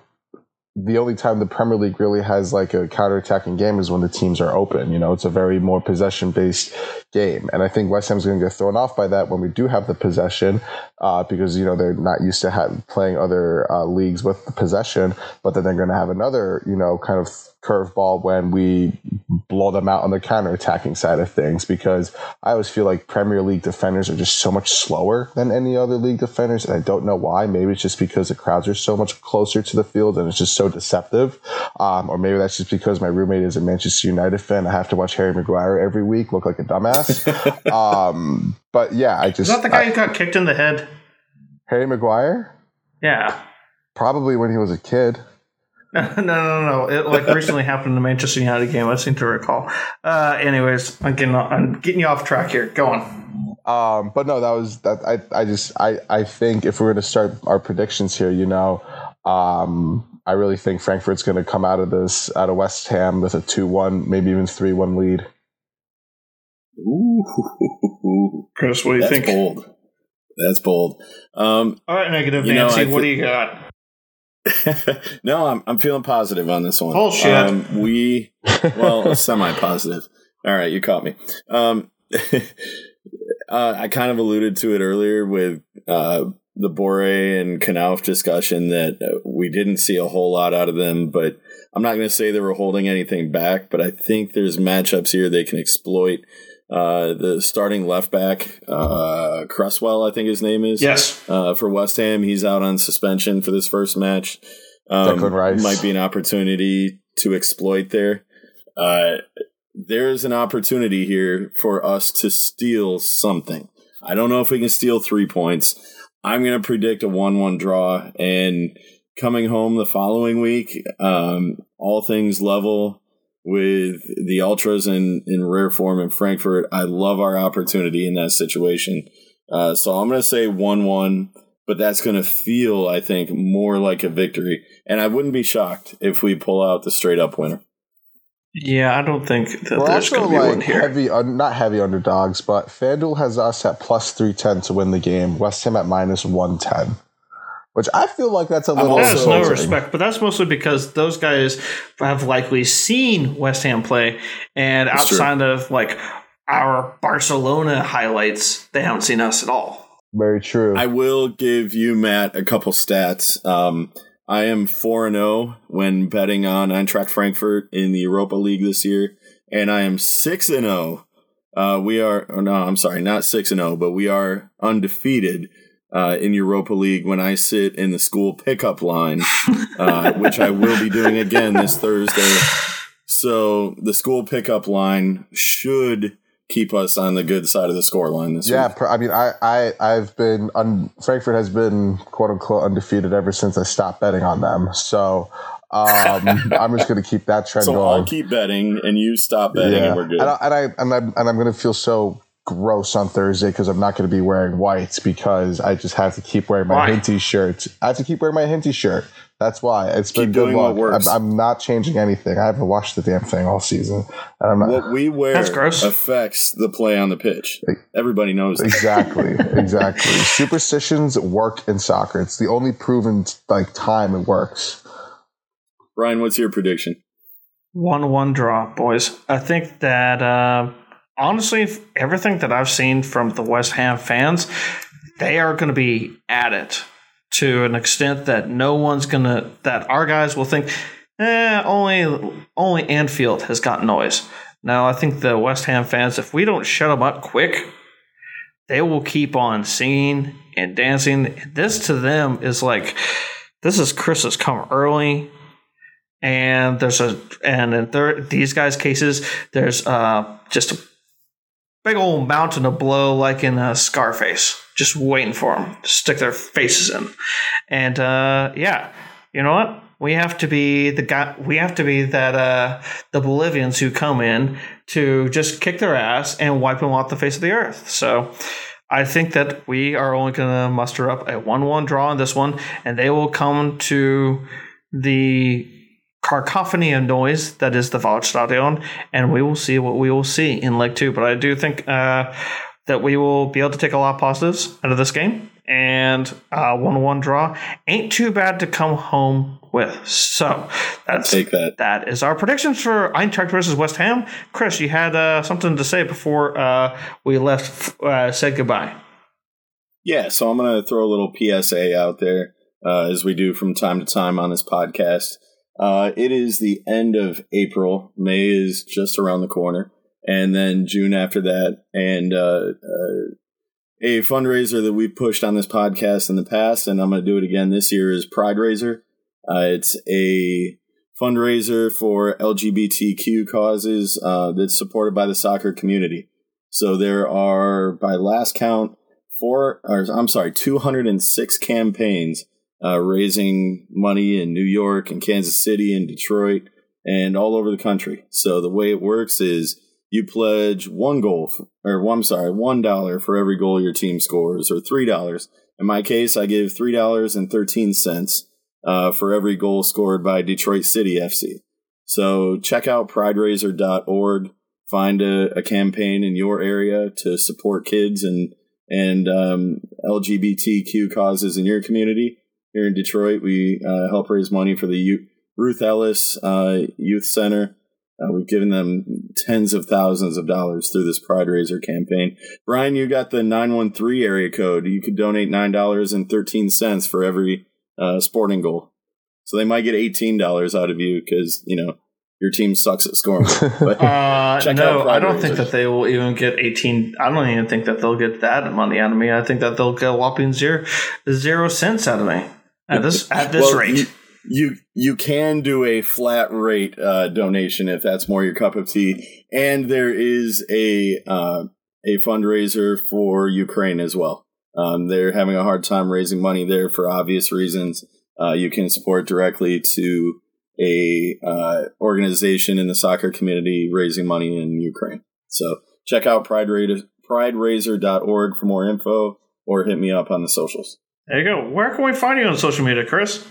S3: the only time the Premier League really has like a counter-attacking game is when the teams are open. You know, it's a very more possession-based game, and I think West Ham's going to get thrown off by that when we do have the possession, uh, because you know they're not used to ha- playing other uh, leagues with the possession, but then they're going to have another, you know, kind of curveball when we blow them out on the counter-attacking side of things. Because I always feel like Premier League defenders are just so much slower than any other league defenders and I don't know why. Maybe it's just because the crowds are so much closer to the field and it's just so deceptive. Um, or maybe that's just because my roommate is a Manchester United fan. I have to watch Harry Maguire every week look like a dumbass um, but yeah I
S1: Is
S3: just
S1: that the guy
S3: I-
S1: who got kicked in the head?
S3: Harry Maguire
S1: Yeah.
S3: probably when he was a kid
S1: no, no, no, no. It like recently happened in the Manchester United game. I seem to recall. Uh, anyways, I'm getting I'm getting you off track here. Go on.
S3: Um, but no, that was that. I, I just, I, I think if we're going to start our predictions here, you know, um, I really think Frankfurt's going to come out of this out of West Ham with a two-one, maybe even three-one lead.
S2: Ooh,
S1: Chris, what do you
S2: that's
S1: think?
S2: bold. That's bold. Um,
S1: All right, negative
S2: know,
S1: Nancy.
S2: I
S1: what do you got?
S2: no, I'm I'm feeling positive on this one.
S1: Bullshit.
S2: Um, we well, semi positive. All right, you caught me. Um, uh, I kind of alluded to it earlier with uh, the Borré and Knauff discussion that uh, we didn't see a whole lot out of them, but I'm not going to say they were holding anything back. But I think there's matchups here they can exploit. Uh, the starting left back, uh, Cresswell, I think his name is
S1: Yes.
S2: uh, for West Ham. He's out on suspension for this first match. Um,
S3: Declan Rice.
S2: might be an opportunity to exploit there. Uh, there's an opportunity here for us to steal something. I don't know if we can steal three points. I'm going to predict a 1 1 draw. And coming home the following week, um, all things level with the Ultras in, in rare form in Frankfurt. I love our opportunity in that situation. Uh, so I'm going to say 1 1, but that's going to feel, I think, more like a victory. And I wouldn't be shocked if we pull out the straight up winner.
S1: Yeah, I don't think that
S3: We're
S1: there's going to be one here.
S3: heavy, un, not heavy underdogs, but FanDuel has us at plus three ten to win the game. West Ham at minus one ten, which I feel like that's a little.
S1: That is no
S3: insulting.
S1: respect, but that's mostly because those guys have likely seen West Ham play, and
S2: That's true.
S1: outside of like our Barcelona highlights, they haven't seen us at all.
S3: Very true.
S2: I will give you, Matt, a couple stats. Um, I am 4 and 0 when betting on Eintracht Frankfurt in the Europa League this year, and I am 6 and 0. Uh, we are, oh, no, I'm sorry, not 6 and 0, but we are undefeated uh, in Europa League when I sit in the school pickup line, uh, which I will be doing again this Thursday. So the school pickup line should keep us on the good side of the score line this
S3: yeah,
S2: week.
S3: pr- I mean, I, I, I've been, un- Frankfurt has been quote unquote undefeated ever since I stopped betting on them. So um, I'm just going to keep that trend
S2: So
S3: going.
S2: I'll keep betting and you stop betting and we're good.
S3: And, I, and, I, and, I'm, and I'm going to feel so gross on Thursday because I'm not going to be wearing whites because I just have to keep wearing my
S1: Why?
S3: Hinti shirt. I have to keep wearing my Hinti shirt. That's why. It's been
S2: Keep
S3: good
S2: doing what
S3: luck.
S2: works.
S3: I'm, I'm not changing anything. I haven't washed the damn thing all season. And I'm not,
S2: what we wear
S1: That's gross.
S2: affects the play on the pitch. Everybody knows that.
S3: exactly exactly superstitions work in soccer it's the only proven like time it works
S2: Brian, what's your prediction?
S1: One one draw, boys. I think that uh, honestly, everything that I've seen from the West Ham fans, they are going to be at it to an extent that no one's going to. That our guys will think, eh, only only Anfield has got noise. Now, I think the West Ham fans, if we don't shut them up quick, they will keep on singing and dancing. This to them is like, this is Christmas come early and there's a and in thir- these guys' cases, there's uh just a big old mountain of blow like in a Scarface, just waiting for them to stick their faces in. And uh, yeah, you know what? We have to be the guy. We have to be that uh, the Bolivians who come in to just kick their ass and wipe them off the face of the earth. So. I think that we are only going to muster up a 1 1 draw in this one, and they will come to the cacophony of noise that is the Waldstadion, and we will see what we will see in leg two. But I do think uh, that we will be able to take a lot of positives out of this game, and uh, one one draw ain't too bad to come home with. So that's
S2: Take that.
S1: that is our predictions for Eintracht versus West Ham. Chris, you had uh, something to say before uh, we left, uh, said goodbye.
S2: Yeah, so I'm going to throw a little PSA out there, uh, as we do from time to time on this podcast. Uh, it is the end of April. May is just around the corner, and then June after that. And uh, uh, a fundraiser that we've pushed on this podcast in the past, and I'm going to do it again this year, is Pride Raiser. Uh, it's a fundraiser for LGBTQ causes uh, that's supported by the soccer community. So there are, by last count, four, or I'm sorry, 206 campaigns uh, raising money in New York and Kansas City and Detroit and all over the country. So the way it works is you pledge one goal, or well, I'm sorry, one dollar for every goal your team scores, or three dollars. In my case, I give three dollars and thirteen cents uh, for every goal scored by Detroit City FC. So check out PrideRaiser.org. Find a, a campaign in your area to support kids and and um, LGBTQ causes in your community. Here in Detroit, we uh, help raise money for the U- Ruth Ellis uh, Youth Center. Uh, we've given them tens of thousands of dollars through this Pride Raiser campaign. Brian, you got the 913 area code. You could donate $9.13 for every uh, sporting goal. So they might get $18 out of you because, you know, your team sucks at scoring. But
S1: Uh, no, I don't think that they will even get 18. I don't even think that they'll get that money out of me. I think that they'll get a whopping zero, zero cents out of me at this at this
S2: Well,
S1: rate.
S2: You, you you can do a flat rate uh, donation if that's more your cup of tea, and there is a uh, a fundraiser for Ukraine as well. Um, they're having a hard time raising money there for obvious reasons. Uh, you can support directly to a uh, organization in the soccer community raising money in Ukraine. So check out Pride Raiser, prideraiser.org for more info, or hit me up on the socials.
S1: There you go. Where can we find you on social media, Chris?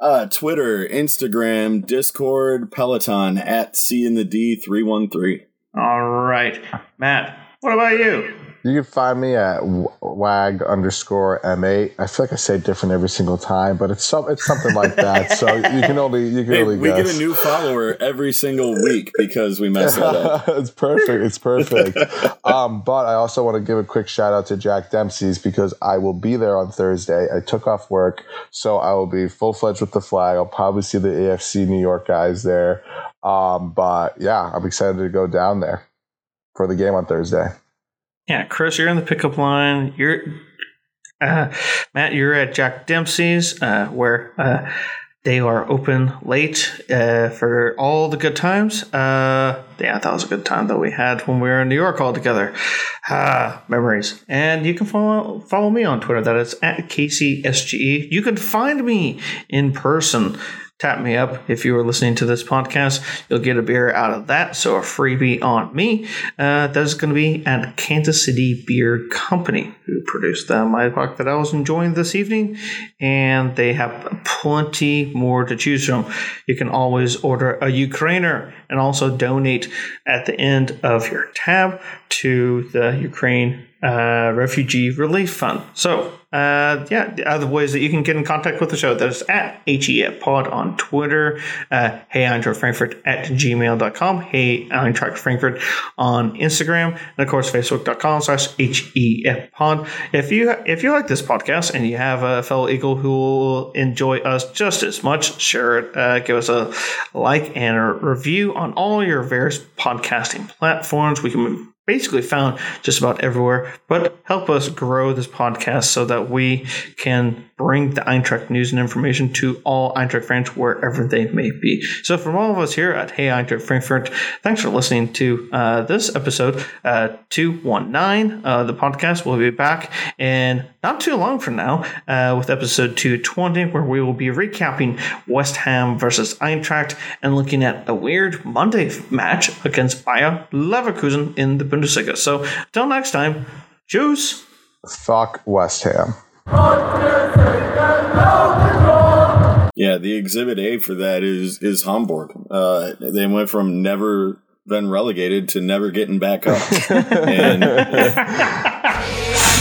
S2: Uh, Twitter, Instagram, Discord, Peloton at C in the D three one three.
S1: All right, Matt. What about you?
S3: You can find me at wag underscore m8. I feel like I say different every single time, but it's some it's something like that. So you can only you can
S2: Hey,
S3: only
S2: we
S3: guess.
S2: get a new follower every single week because we mess that up.
S3: it's perfect. It's perfect. um, but I also want to give a quick shout out to Jack Dempsey's because I will be there on Thursday. I took off work, so I will be full fledged with the flag. I'll probably see the AFC New York guys there. Um, but yeah, I'm excited to go down there for the game on Thursday.
S1: Yeah, Chris, you're in the pickup line. You're uh, Matt. You're at Jack Dempsey's, uh, where uh, they are open late uh, for all the good times. Uh, yeah, that was a good time that we had when we were in New York all together. Ah, memories. And you can follow follow me on Twitter. That is at KCSGE. You can find me in person tap me up if you are listening to this podcast. You'll get a beer out of that. So a freebie on me. Uh, that's going to be at kansas city beer company who produced the Maibock that i was enjoying this evening. And they have plenty more to choose from. You can always order a ukrainer and also donate at the end of your tab to the ukraine uh, refugee relief fund so uh, yeah, the other ways that you can get in contact with the show, that is at HE Pod on Twitter, uh, Frankfurt at gmail.com, Hey Eintracht Frankfurt on Instagram, and of course, Facebook.com slash HEF Pod. If you, if you like this podcast and you have a fellow Eagle who will enjoy us just as much, share it, uh, give us a like and a review on all your various podcasting platforms. We can basically found just about everywhere, but help us grow this podcast so that we can bring the Eintracht news and information to all Eintracht fans wherever they may be. So, from all of us here at Hey Eintracht Frankfurt, thanks for listening to uh, this episode uh, 219 uh, the podcast. We'll be back in not too long from now uh, with episode 220, where we will be recapping West Ham versus Eintracht and looking at a weird Monday match against Bayer Leverkusen in the Bundesliga. So, until next time, choose.
S3: Fuck West Ham.
S2: Yeah, the exhibit A for that is is Hamburg. Uh, they went from never been relegated to never getting back up. and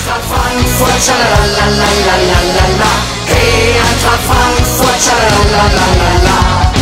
S4: Frankfurt, sha-la-la-la-la-la-la-la. Hey, Eintracht Frankfurt, sha-la-la-la-la-la-la.